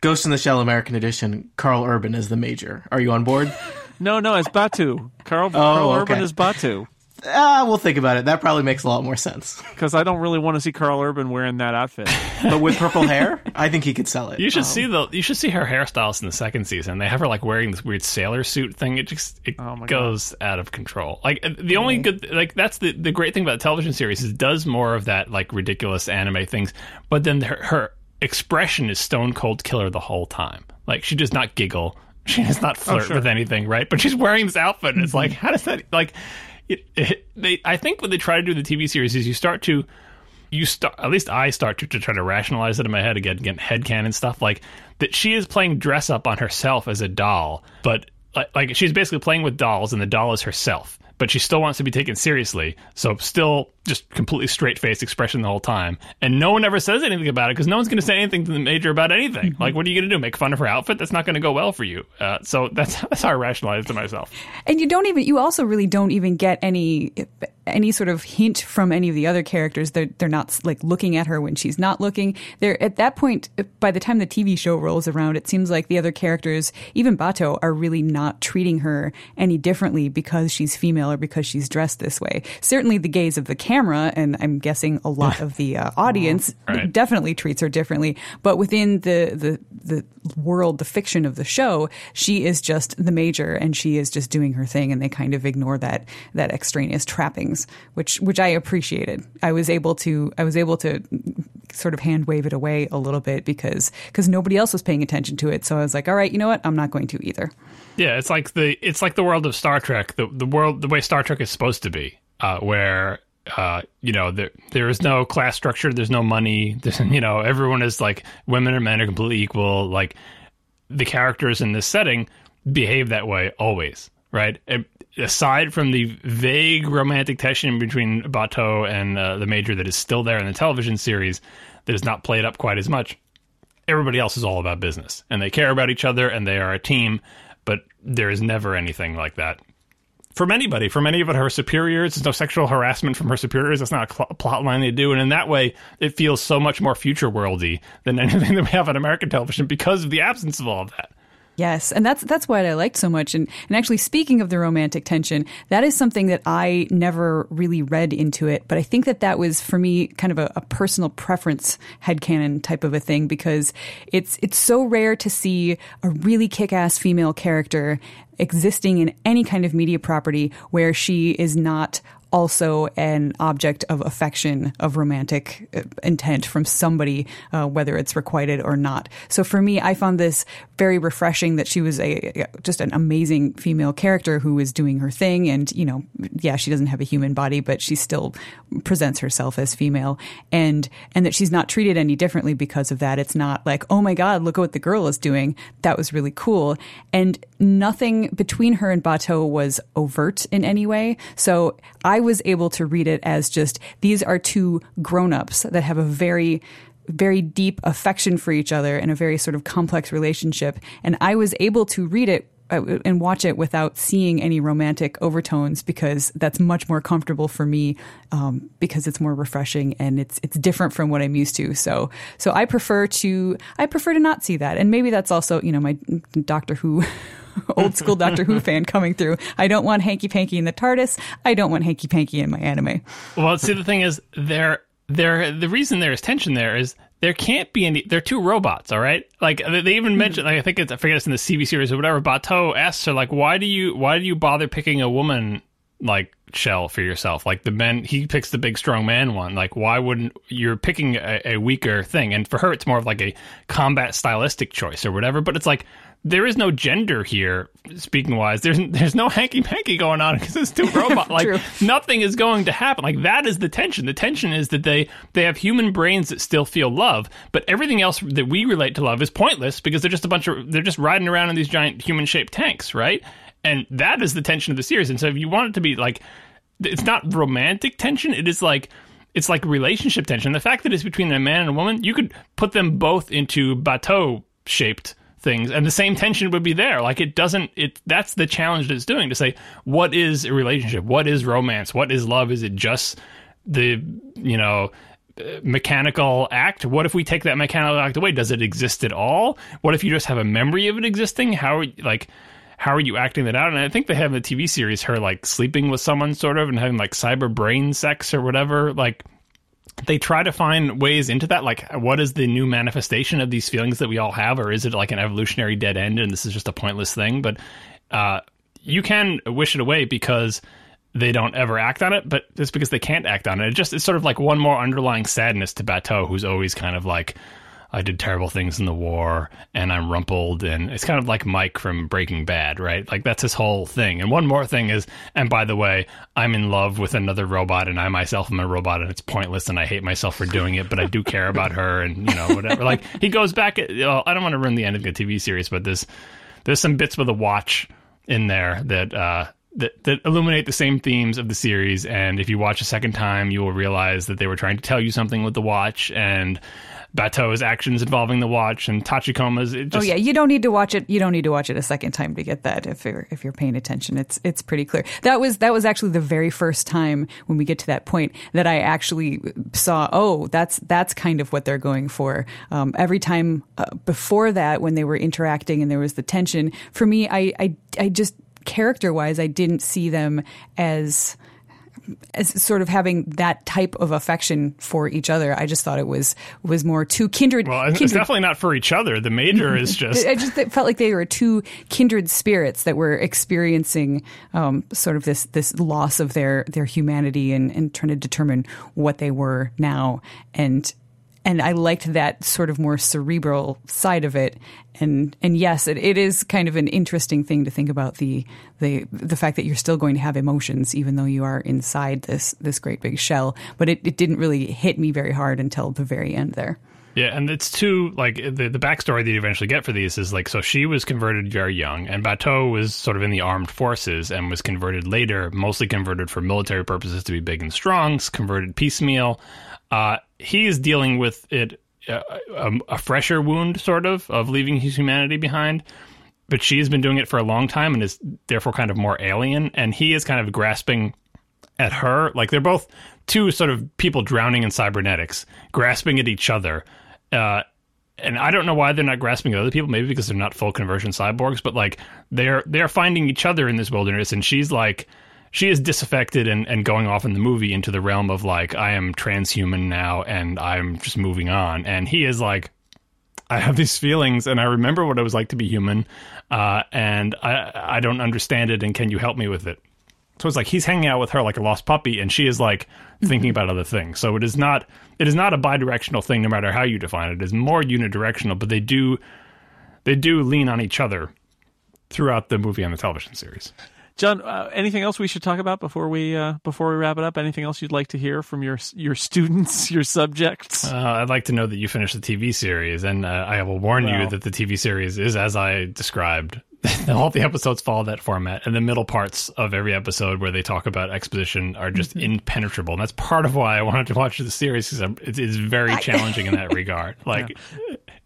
Ghost in the Shell American Edition. Karl Urban is the major. Are you on board? No, no, it's Batou. Karl, oh, Karl okay. Urban is Batou. Ah, we'll think about it. That probably makes a lot more sense. Because I don't really want to see Karl Urban wearing that outfit. But with purple hair, I think he could sell it. You should see the you should see her hairstyles in the second season. They have her like wearing this weird sailor suit thing. It just it Oh my goes out of control. Like uh, the only good like that's the the great thing about the television series is it does more of that like ridiculous anime things, but then her, her expression is stone cold killer the whole time. Like she does not giggle. She does not flirt sure. with anything, right? But she's wearing this outfit, and it's like, how does that like? They, I think what they try to do in the TV series is you start to you start at least I start to, to try to rationalize it in my head again, again headcanon stuff like that she is playing dress up on herself as a doll, but like, like she's basically playing with dolls and the doll is herself. But she still wants to be taken seriously, so still just completely straight faced expression the whole time, and no one ever says anything about it because no one's going to say anything to the major about anything. Like, what are you going to do? Make fun of her outfit? That's not going to go well for you. Uh, so that's that's how I rationalize to myself. And you don't even you also really don't even get any any sort of hint from any of the other characters. They're they're not like looking at her when she's not looking. They're at that point by the time the TV show rolls around, it seems like the other characters, even Batou, are really not treating her any differently because she's female or because she's dressed this way. Certainly the gaze of the camera and I'm guessing a lot of the uh, audience Right. definitely treats her differently. But within the, the the world, the fiction of the show, she is just the major, and she is just doing her thing, and they kind of ignore that that extraneous trappings, which which I appreciated. I was able to I was able to sort of hand wave it away a little bit because because nobody else was paying attention to it. So I was like, all right, you know what, I'm not going to either. Yeah, it's like the it's like the world of Star Trek, the the world the way Star Trek is supposed to be, uh, where uh, you know there there is no class structure, there's no money, there's, you know everyone is like women and men are completely equal. Like the characters in this setting behave that way always, right? And aside from the vague romantic tension between Batou and uh, the Major that is still there in the television series, that is not played up quite as much everybody else is all about business and they care about each other and they are a team, but there is never anything like that. From anybody, from any of her superiors, there's no sexual harassment from her superiors. That's not a cl- plot line they do. And in that way, it feels so much more future worldy than anything that we have on American television because of the absence of all of that. Yes, and that's that's what I liked so much. And and actually, speaking of the romantic tension, that is something that I never really read into it. But I think that that was for me kind of a, a personal preference headcanon type of a thing because it's it's so rare to see a really kick-ass female character existing in any kind of media property where she is not also an object of affection, of romantic uh, intent from somebody, uh, whether it's requited or not. So for me, I found this very refreshing that she was a just an amazing female character who is doing her thing, and you know, yeah, she doesn't have a human body, but she still presents herself as female, and and that she's not treated any differently because of that. It's not like, oh my god, look at what the girl is doing. That was really cool, and nothing between her and Batou was overt in any way. So I was able to read it as just these are two grown-ups that have a very very deep affection for each other and a very sort of complex relationship. And I was able to read it and watch it without seeing any romantic overtones because that's much more comfortable for me um, because it's more refreshing and it's it's different from what I'm used to. So so I prefer to I prefer to not see that, and maybe that's also you know my Doctor Who. Old school Doctor Who fan coming through. I don't want hanky panky in the TARDIS. I don't want hanky panky in my anime. Well, see, the thing is, there, there, the reason there is tension there is there can't be any. They're two robots, all right. Like they they even hmm. mentioned, like I think it's I forget it's in the CV series or whatever. Batou asks her like, why do you why do you bother picking a woman like shell for yourself? Like the men, he picks the big strong man one. Like why wouldn't you're picking a, a weaker thing? And for her, it's more of like a combat stylistic choice or whatever. But it's like there is no gender here. Speaking wise, there's there's no hanky panky going on because it's two robots. Like nothing is going to happen. Like that is the tension. The tension is that they they have human brains that still feel love, but everything else that we relate to love is pointless because they're just a bunch of they're just riding around in these giant human shaped tanks, right? And that is the tension of the series. And so if you want it to be like it's not romantic tension, it is like it's like relationship tension. The fact that it's between a man and a woman, you could put them both into Batou shaped things and the same tension would be there. Like it doesn't it that's the challenge that it's doing to say what is a relationship? What is romance? What is love? Is it just the you know uh, mechanical act? What if we take that mechanical act away? Does it exist at all? What if you just have a memory of it existing? How like how are you acting that out? And i think they have in the tv series her like sleeping with someone sort of and having like cyber brain sex or whatever like they try to find ways into that like what is the new manifestation of these feelings that we all have? Or is it like an evolutionary dead end and this is just a pointless thing? But uh, you can wish it away because they don't ever act on it but it's because they can't act on it. It just it's sort of like one more underlying sadness to Batou who's always kind of like I did terrible things in the war and I'm rumpled and it's kind of like Mike from Breaking Bad, right? Like that's his whole thing. And one more thing is, and by the way, I'm in love with another robot and I myself am a robot and it's pointless and I hate myself for doing it, but I do care about her and you know whatever. like he goes back. I don't want to ruin the end of the TV series, but there's there's some bits with a watch in there that. uh that, that illuminate the same themes of the series, and if you watch a second time, you will realize that they were trying to tell you something with the watch, and Batou's actions involving the watch and Tachikoma's. It Oh yeah, you don't need to watch it. You don't need to watch it a second time to get that. If you're if you're paying attention, it's it's pretty clear. That was that was actually the very first time when we get to that point that I actually saw. Oh, that's that's kind of what they're going for. Um, every time uh, before that, when they were interacting and there was the tension, for me, I I, I just character wise, I didn't see them as as sort of having that type of affection for each other. I just thought it was was more two kindred. Well, it's kindred definitely not for each other. The major is just I just felt like they were two kindred spirits that were experiencing um, sort of this this loss of their their humanity and, and trying to determine what they were now. And and I liked that sort of more cerebral side of it. And and yes, it, it is kind of an interesting thing to think about the the the fact that you're still going to have emotions even though you are inside this this great big shell. But it, it didn't really hit me very hard until the very end there. Yeah, and it's too like the the backstory that you eventually get for these is like so she was converted very young, and Batou was sort of in the armed forces and was converted later, mostly converted for military purposes to be big and strong, converted piecemeal. Uh, he is dealing with it uh, a, a fresher wound, sort of, of leaving his humanity behind. But she has been doing it for a long time and is therefore kind of more alien, and he is kind of grasping at her. Like they're both two sort of people drowning in cybernetics, grasping at each other. Uh, and I don't know why they're not grasping at other people. Maybe because they're not full conversion cyborgs, but like they're they're finding each other in this wilderness, and she's like she is disaffected and, and going off in the movie into the realm of like I am transhuman now and I'm just moving on, and he is like I have these feelings and I remember what it was like to be human, uh, and I I don't understand it, and can you help me with it? So it's like he's hanging out with her like a lost puppy, and she is like thinking about other things. So it is not it is not a bidirectional thing, no matter how you define it. It is more unidirectional, but they do they do lean on each other throughout the movie and the television series. John, uh, anything else we should talk about before we uh, before we wrap it up? Anything else you'd like to hear from your your students, your subjects? Uh, I'd like to know that you finished the TV series, and uh, I will warn you that the TV series is as I described. All the episodes follow that format, and the middle parts of every episode where they talk about exposition are just impenetrable. And that's part of why I wanted to watch the series because it is very challenging in that regard. Like,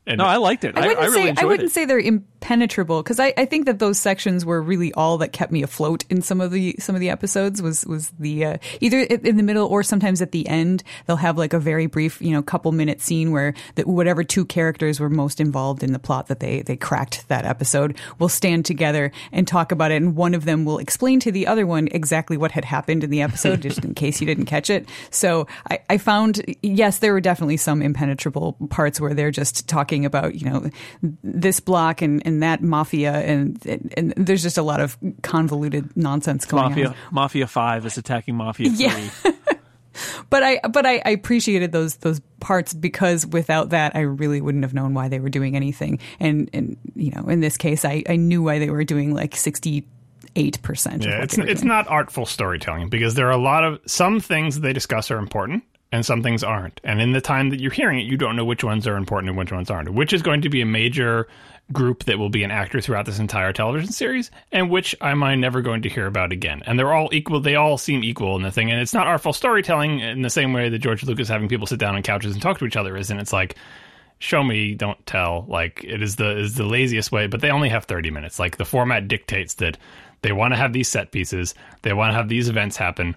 and no, I liked it. I wouldn't really say enjoyed I wouldn't it. say they're impenetrable because I, I think that those sections were really all that kept me afloat in some of the some of the episodes was was the uh, either in the middle or sometimes at the end they'll have like a very brief you know couple minute scene where that whatever two characters were most involved in the plot that they they cracked that episode will stand together and talk about it and one of them will explain to the other one exactly what had happened in the episode just in case you didn't catch it so I, I found yes there were definitely some impenetrable parts where they're just talking about you know this block and, and that mafia and, and and there's just a lot of convoluted nonsense going Mafia on. Mafia Five is attacking Mafia Yeah. Three. but I but I, I appreciated those those parts because without that I really wouldn't have known why they were doing anything. And and you know, in this case I, I knew why they were doing like sixty eight percent. Yeah, it's it's not artful storytelling because there are a lot of some things they discuss are important and some things aren't. And in the time that you're hearing it, you don't know which ones are important and which ones aren't. Which is going to be a major group that will be an actor throughout this entire television series, and which am I never going to hear about again. And they're all equal. They all seem equal in the thing, and it's not artful storytelling in the same way that George Lucas having people sit down on couches and talk to each other is. And it's like, show me, don't tell. Like it is the is the laziest way. But they only have thirty minutes. Like the format dictates that they want to have these set pieces. They want to have these events happen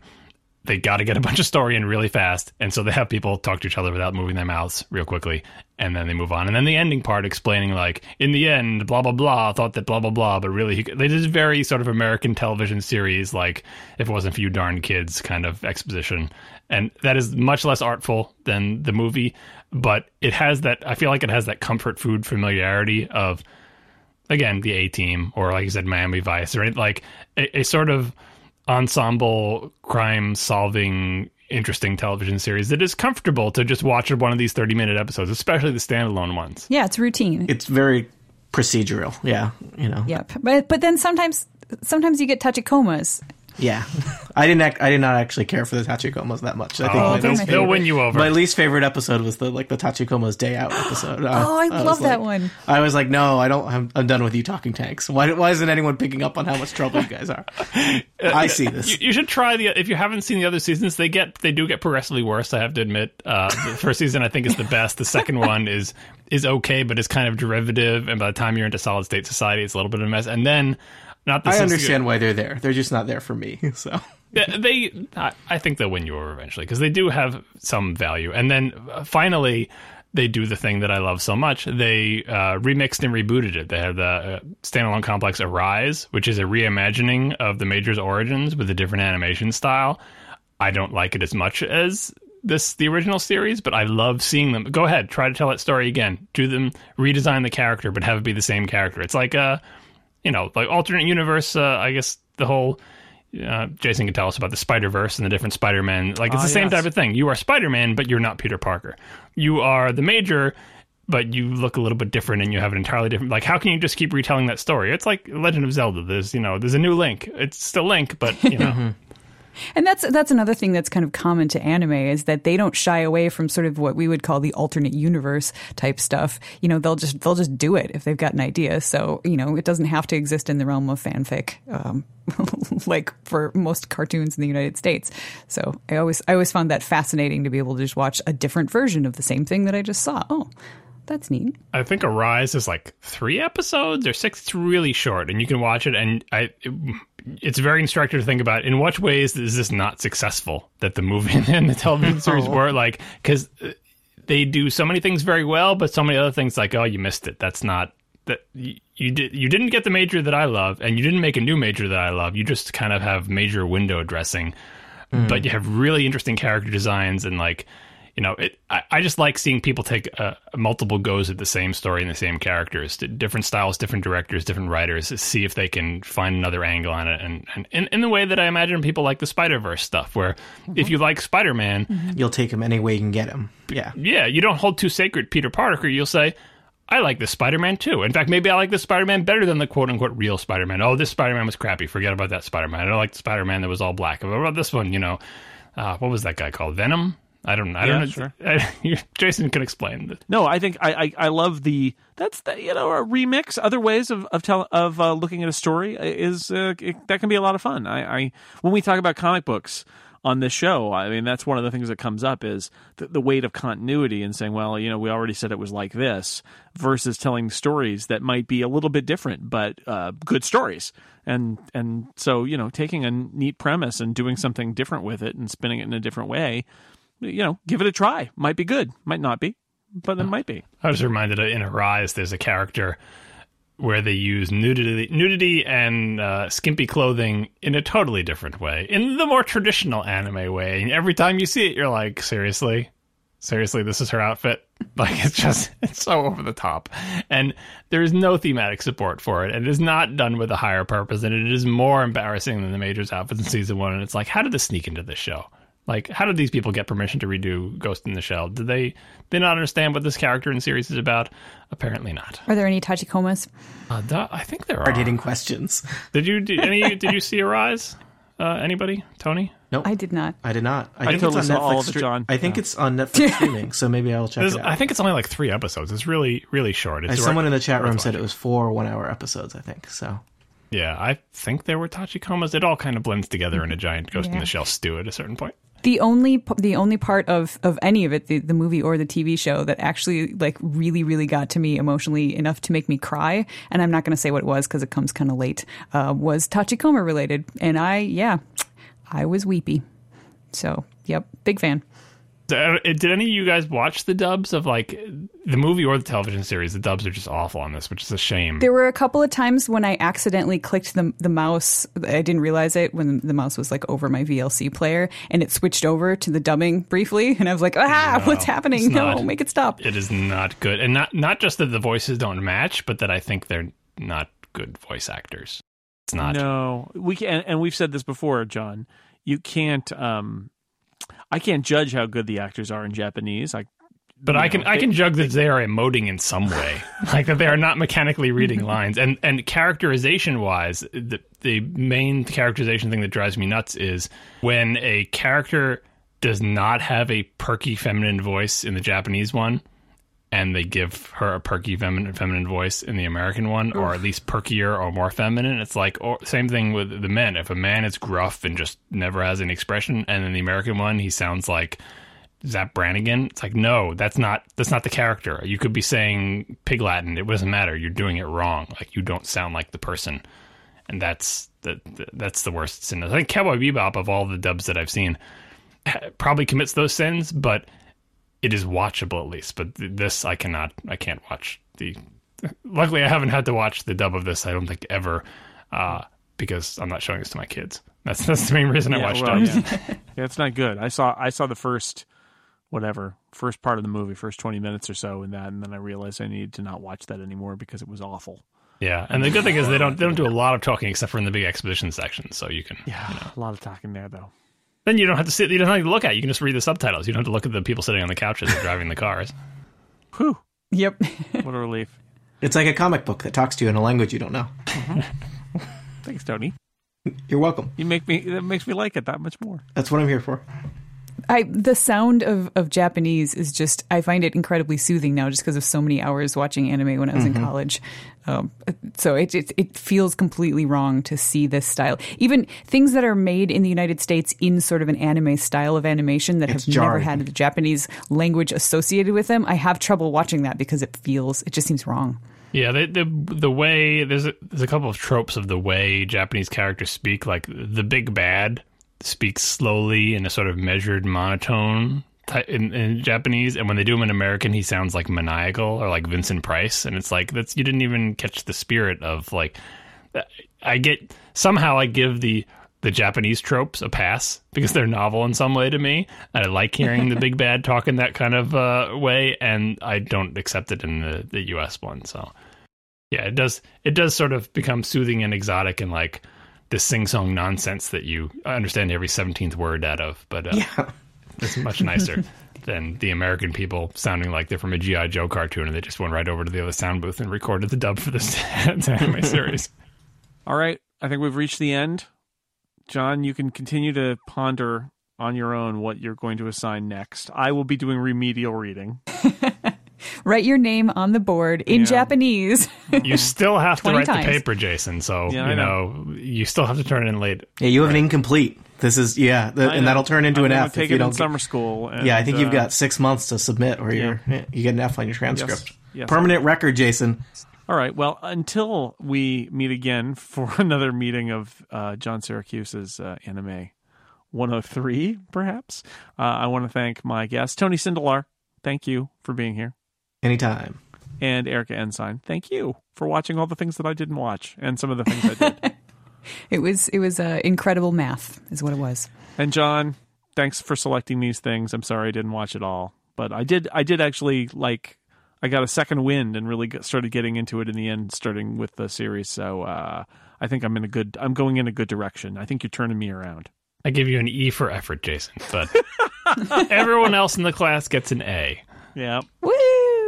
they got to get a bunch of story in really fast, and so they have people talk to each other without moving their mouths real quickly, and then they move on. And then the ending part explaining like, in the end, blah blah blah, thought that blah blah blah, but really, he, they did very sort of American television series, like if it wasn't for you darn kids kind of exposition, and that is much less artful than the movie, but it has that. I feel like it has that comfort food familiarity of, again, the A Team or like you said, Miami Vice, or like a, a sort of ensemble crime solving interesting television series that is comfortable to just watch one of these 30 minute episodes, especially the standalone ones. Yeah, it's routine. It's very procedural. Yeah, you know. Yep. But but then sometimes sometimes you get tachikomas yeah, I didn't. Act, I did not actually care for the Tachikomas that much. I think oh, they'll, least they'll win you over. My least favorite episode was the like the Tachikomas Day Out episode. Uh, oh, I, I love that like, one. I was like, no, I don't. I'm, I'm, done with you talking tanks. Why? Why isn't anyone picking up on how much trouble you guys are? I see this. You, you, should try the. If you haven't seen the other seasons, they get they do get progressively worse. I have to admit. Uh, the first season I think is the best. The second one is is okay, but it's kind of derivative. And by the time you're into Solid State Society, it's a little bit of a mess. And then. Not the I understand why they're there. They're just not there for me. So they. I think they'll win you over eventually because they do have some value. And then uh, finally, they do the thing that I love so much. They uh, remixed and rebooted it. They have the uh, Stand Alone Complex Arise, which is a reimagining of the Major's origins with a different animation style. I don't like it as much as this the original series, but I love seeing them. Go ahead, try to tell that story again. Do them redesign the character, but have it be the same character. It's like a, you know, like alternate universe. Uh, I guess the whole uh, Jason can tell us about the Spider Verse and the different Spider Man. Like it's the same yes. type of thing. You are Spider Man, but you're not Peter Parker. You are the Major, but you look a little bit different and you have an entirely different. Like how can you just keep retelling that story? It's like Legend of Zelda. There's you know there's a new Link. It's still Link, but you know. And that's that's another thing that's kind of common to anime is that they don't shy away from sort of what we would call the alternate universe type stuff. You know, they'll just they'll just do it if they've got an idea. So you know, it doesn't have to exist in the realm of fanfic, um, like for most cartoons in the United States. So I always I always found that fascinating to be able to just watch a different version of the same thing that I just saw. Oh, that's neat. I think Arise is like three episodes or six. It's really short, and you can watch it. And I, it, it's very instructive to think about in what ways is this not successful that the movie and the television series were like because they do so many things very well, but so many other things like oh you missed it. That's not that you, you did you didn't get the major that I love, and you didn't make a new major that I love. You just kind of have major window dressing, mm. but you have really interesting character designs and like you know, it, I, I just like seeing people take uh, multiple goes at the same story and the same characters, different styles, different directors, different writers, see if they can find another angle on it. And, and, in, in the way that I imagine people like the Spider Verse stuff, where mm-hmm. if you like Spider Man, mm-hmm. you'll take him any way you can get him. Yeah. Yeah. You don't hold too sacred Peter Parker. You'll say, I like this Spider Man too. In fact, maybe I like this Spider Man better than the quote unquote real Spider Man. Oh, this Spider Man was crappy. Forget about that Spider Man. I don't like the Spider Man that was all black. What about this one? You know, uh, what was that guy called? Venom? I don't. I yeah, don't know. Sure. I, Jason can explain. No, I think I, I, I love the that's the you know a remix. Other ways of of tell of uh, looking at a story is uh, it, that can be a lot of fun. I, I when we talk about comic books on this show, I mean that's one of the things that comes up is the, the weight of continuity and saying, well, you know, we already said it was like this, versus telling stories that might be a little bit different but uh, good stories. And and so you know, taking a neat premise and doing something different with it and spinning it in a different way you know, give it a try. Might be good, might not be, but it might be. I was reminded in Arise, there's a character where they use nudity, nudity and uh, skimpy clothing in a totally different way, in the more traditional anime way. And every time you see it, you're like, seriously, seriously, this is her outfit. Like it's just it's so over the top, and there is no thematic support for it. And it is not done with a higher purpose, and it is more embarrassing than the Major's outfits in season one. And it's like, how did this sneak into this show? Like, how did these people get permission to redo Ghost in the Shell? Did they they not understand what this character and series is about? Apparently not. Are there any Tachikomas? Uh, duh, I think there are. Hard hitting questions. Did you did any did you see Arise? Uh, anybody? Tony? Nope. I did not. I did not. I, think totally it's on saw all Netflix. of it, stre- John. I think it's on Netflix streaming, so maybe I'll check There's- it out. I think it's only like three episodes. It's really really short. It's Uh, someone in the chat room said it was four one-hour episodes. I think so. Yeah, I think there were Tachikomas. It all kind of blends together in a giant Ghost in the Shell stew at a certain point. The only the only part of of any of it, the, the movie or the TV show, that actually like really really got to me emotionally enough to make me cry, and I'm not going to say what it was because it comes kind of late, uh, was Tachikoma related, and I yeah, I was weepy. So yep, big fan. Uh, Did any of you guys watch the dubs of like the movie or the television series? The dubs are just awful on this, which is a shame. There were a couple of times when I accidentally clicked the the mouse. I didn't realize it when the mouse was like over my VLC player, and it switched over to the dubbing briefly, and I was like, "Ah, No, what's happening? it's No, not. make it stop." It is not good, and not not just that the voices don't match, but that I think they're not good voice actors. It's not. No, we can, and we've said this before, John. You can't. Um, I can't judge how good the actors are in Japanese. I, But I can know, I can judge that they are emoting in some way, like that they are not mechanically reading lines. And and characterization wise, the the main characterization thing that drives me nuts is when a character does not have a perky feminine voice in the Japanese one, and they give her a perky feminine feminine voice in the American one, or at least perkier or more feminine. It's like or same thing with the men. If a man is gruff and just never has any expression, and in the American one he sounds like Zapp Brannigan. It's like, no, that's not that's not the character. You could be saying pig Latin. It doesn't matter. You're doing it wrong. Like you don't sound like the person, and that's the, the that's the worst sin. I think Cowboy Bebop of all the dubs that I've seen probably commits those sins, but it is watchable at least. But this I cannot. I can't watch the. Luckily, I haven't had to watch the dub of this. I don't think ever, uh, because I'm not showing this to my kids. That's that's the main reason I Yeah, watch well, dubs. yeah. yeah, it's not good. I saw I saw the first whatever first part of the movie, first twenty minutes or so in that, and then I realized I needed to not watch that anymore because it was awful. Yeah, and the good thing is they don't they don't do a lot of talking except for in the big exposition section, so you can Yeah, a lot of talking there though. Then you don't have to sit you don't have to look at it. you can just read the subtitles. You don't have to look at the people sitting on the couches and driving the cars. Whew, Yep. what a relief. It's like a comic book that talks to you in a language you don't know. Thanks, Tony. You're welcome. You make me that makes me like it that much more. That's what I'm here for. I the sound of, of Japanese is just I find it incredibly soothing now just because of so many hours watching anime when I was in college. Um, so it, it it feels completely wrong to see this style. Even things that are made in the United States in sort of an anime style of animation that It's have never had the Japanese language associated with them, I have trouble watching that because it feels it just seems wrong. Yeah, the the the way there's a, there's a couple of tropes of the way Japanese characters speak. Like the big bad speaks slowly in a sort of measured monotone in, in Japanese, and when they do him in American, he sounds like maniacal or like Vincent Price, and it's like that's you didn't even catch the spirit of like. I get somehow I give the the Japanese tropes a pass because they're novel in some way to me. I like hearing the big bad talk in that kind of uh, way, and I don't accept it in the, the U.S. one. So, yeah, it does it does sort of become soothing and exotic and like this sing song nonsense that you understand every seventeenth word out of. But uh, Yeah. it's much nicer than the American people sounding like they're from a GI Joe cartoon and they just went right over to the other sound booth and recorded the dub for this anime series. All right, I think we've reached the end. John, you can continue to ponder on your own what you're going to assign next. I will be doing remedial reading. Write your name on the board in Yeah. Japanese. You still have to write times. the paper, Jason. So Yeah, you know. you still have to turn it in late. Yeah, you have an incomplete. This is yeah, the, and that'll turn into I'm an F Take if you it in don't. get- summer school. and, yeah, I think you've uh, got six months to submit, or you're you get an F on your transcript. Yes. Permanent record, Jason. All right. Well, until we meet again for another meeting of uh, John Siracusa's uh, anime 103, perhaps, uh, I want to thank my guest, Tony Sindelar. Thank you for being here. Anytime. And Erica Ensign. Thank you for watching all the things that I didn't watch and some of the things I did. it was it was uh, incredible math is what it was. and John, thanks for selecting these things. I'm sorry I didn't watch it all, but I did. I did actually like. I got a second wind and really got, started getting into it in the end, starting with the series. So uh, I think I'm in a good. I'm going in a good direction. I think you're turning me around. I give you an E for effort, Jason, but everyone else in the class gets an A. Yeah.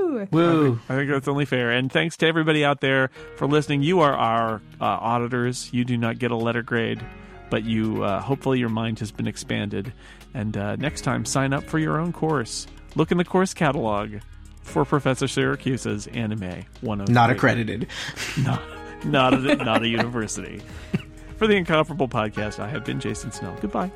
Woo! Woo! I think that's only fair. And thanks to everybody out there for listening. You are our uh, auditors. You do not get a letter grade, but you uh, hopefully your mind has been expanded. And uh, next time, sign up for your own course. Look in the course catalog for Professor Siracusa's Anime 103. Not accredited. Not, not, a, not a university. For the Incomparable Podcast, I have been Jason Snell. Goodbye.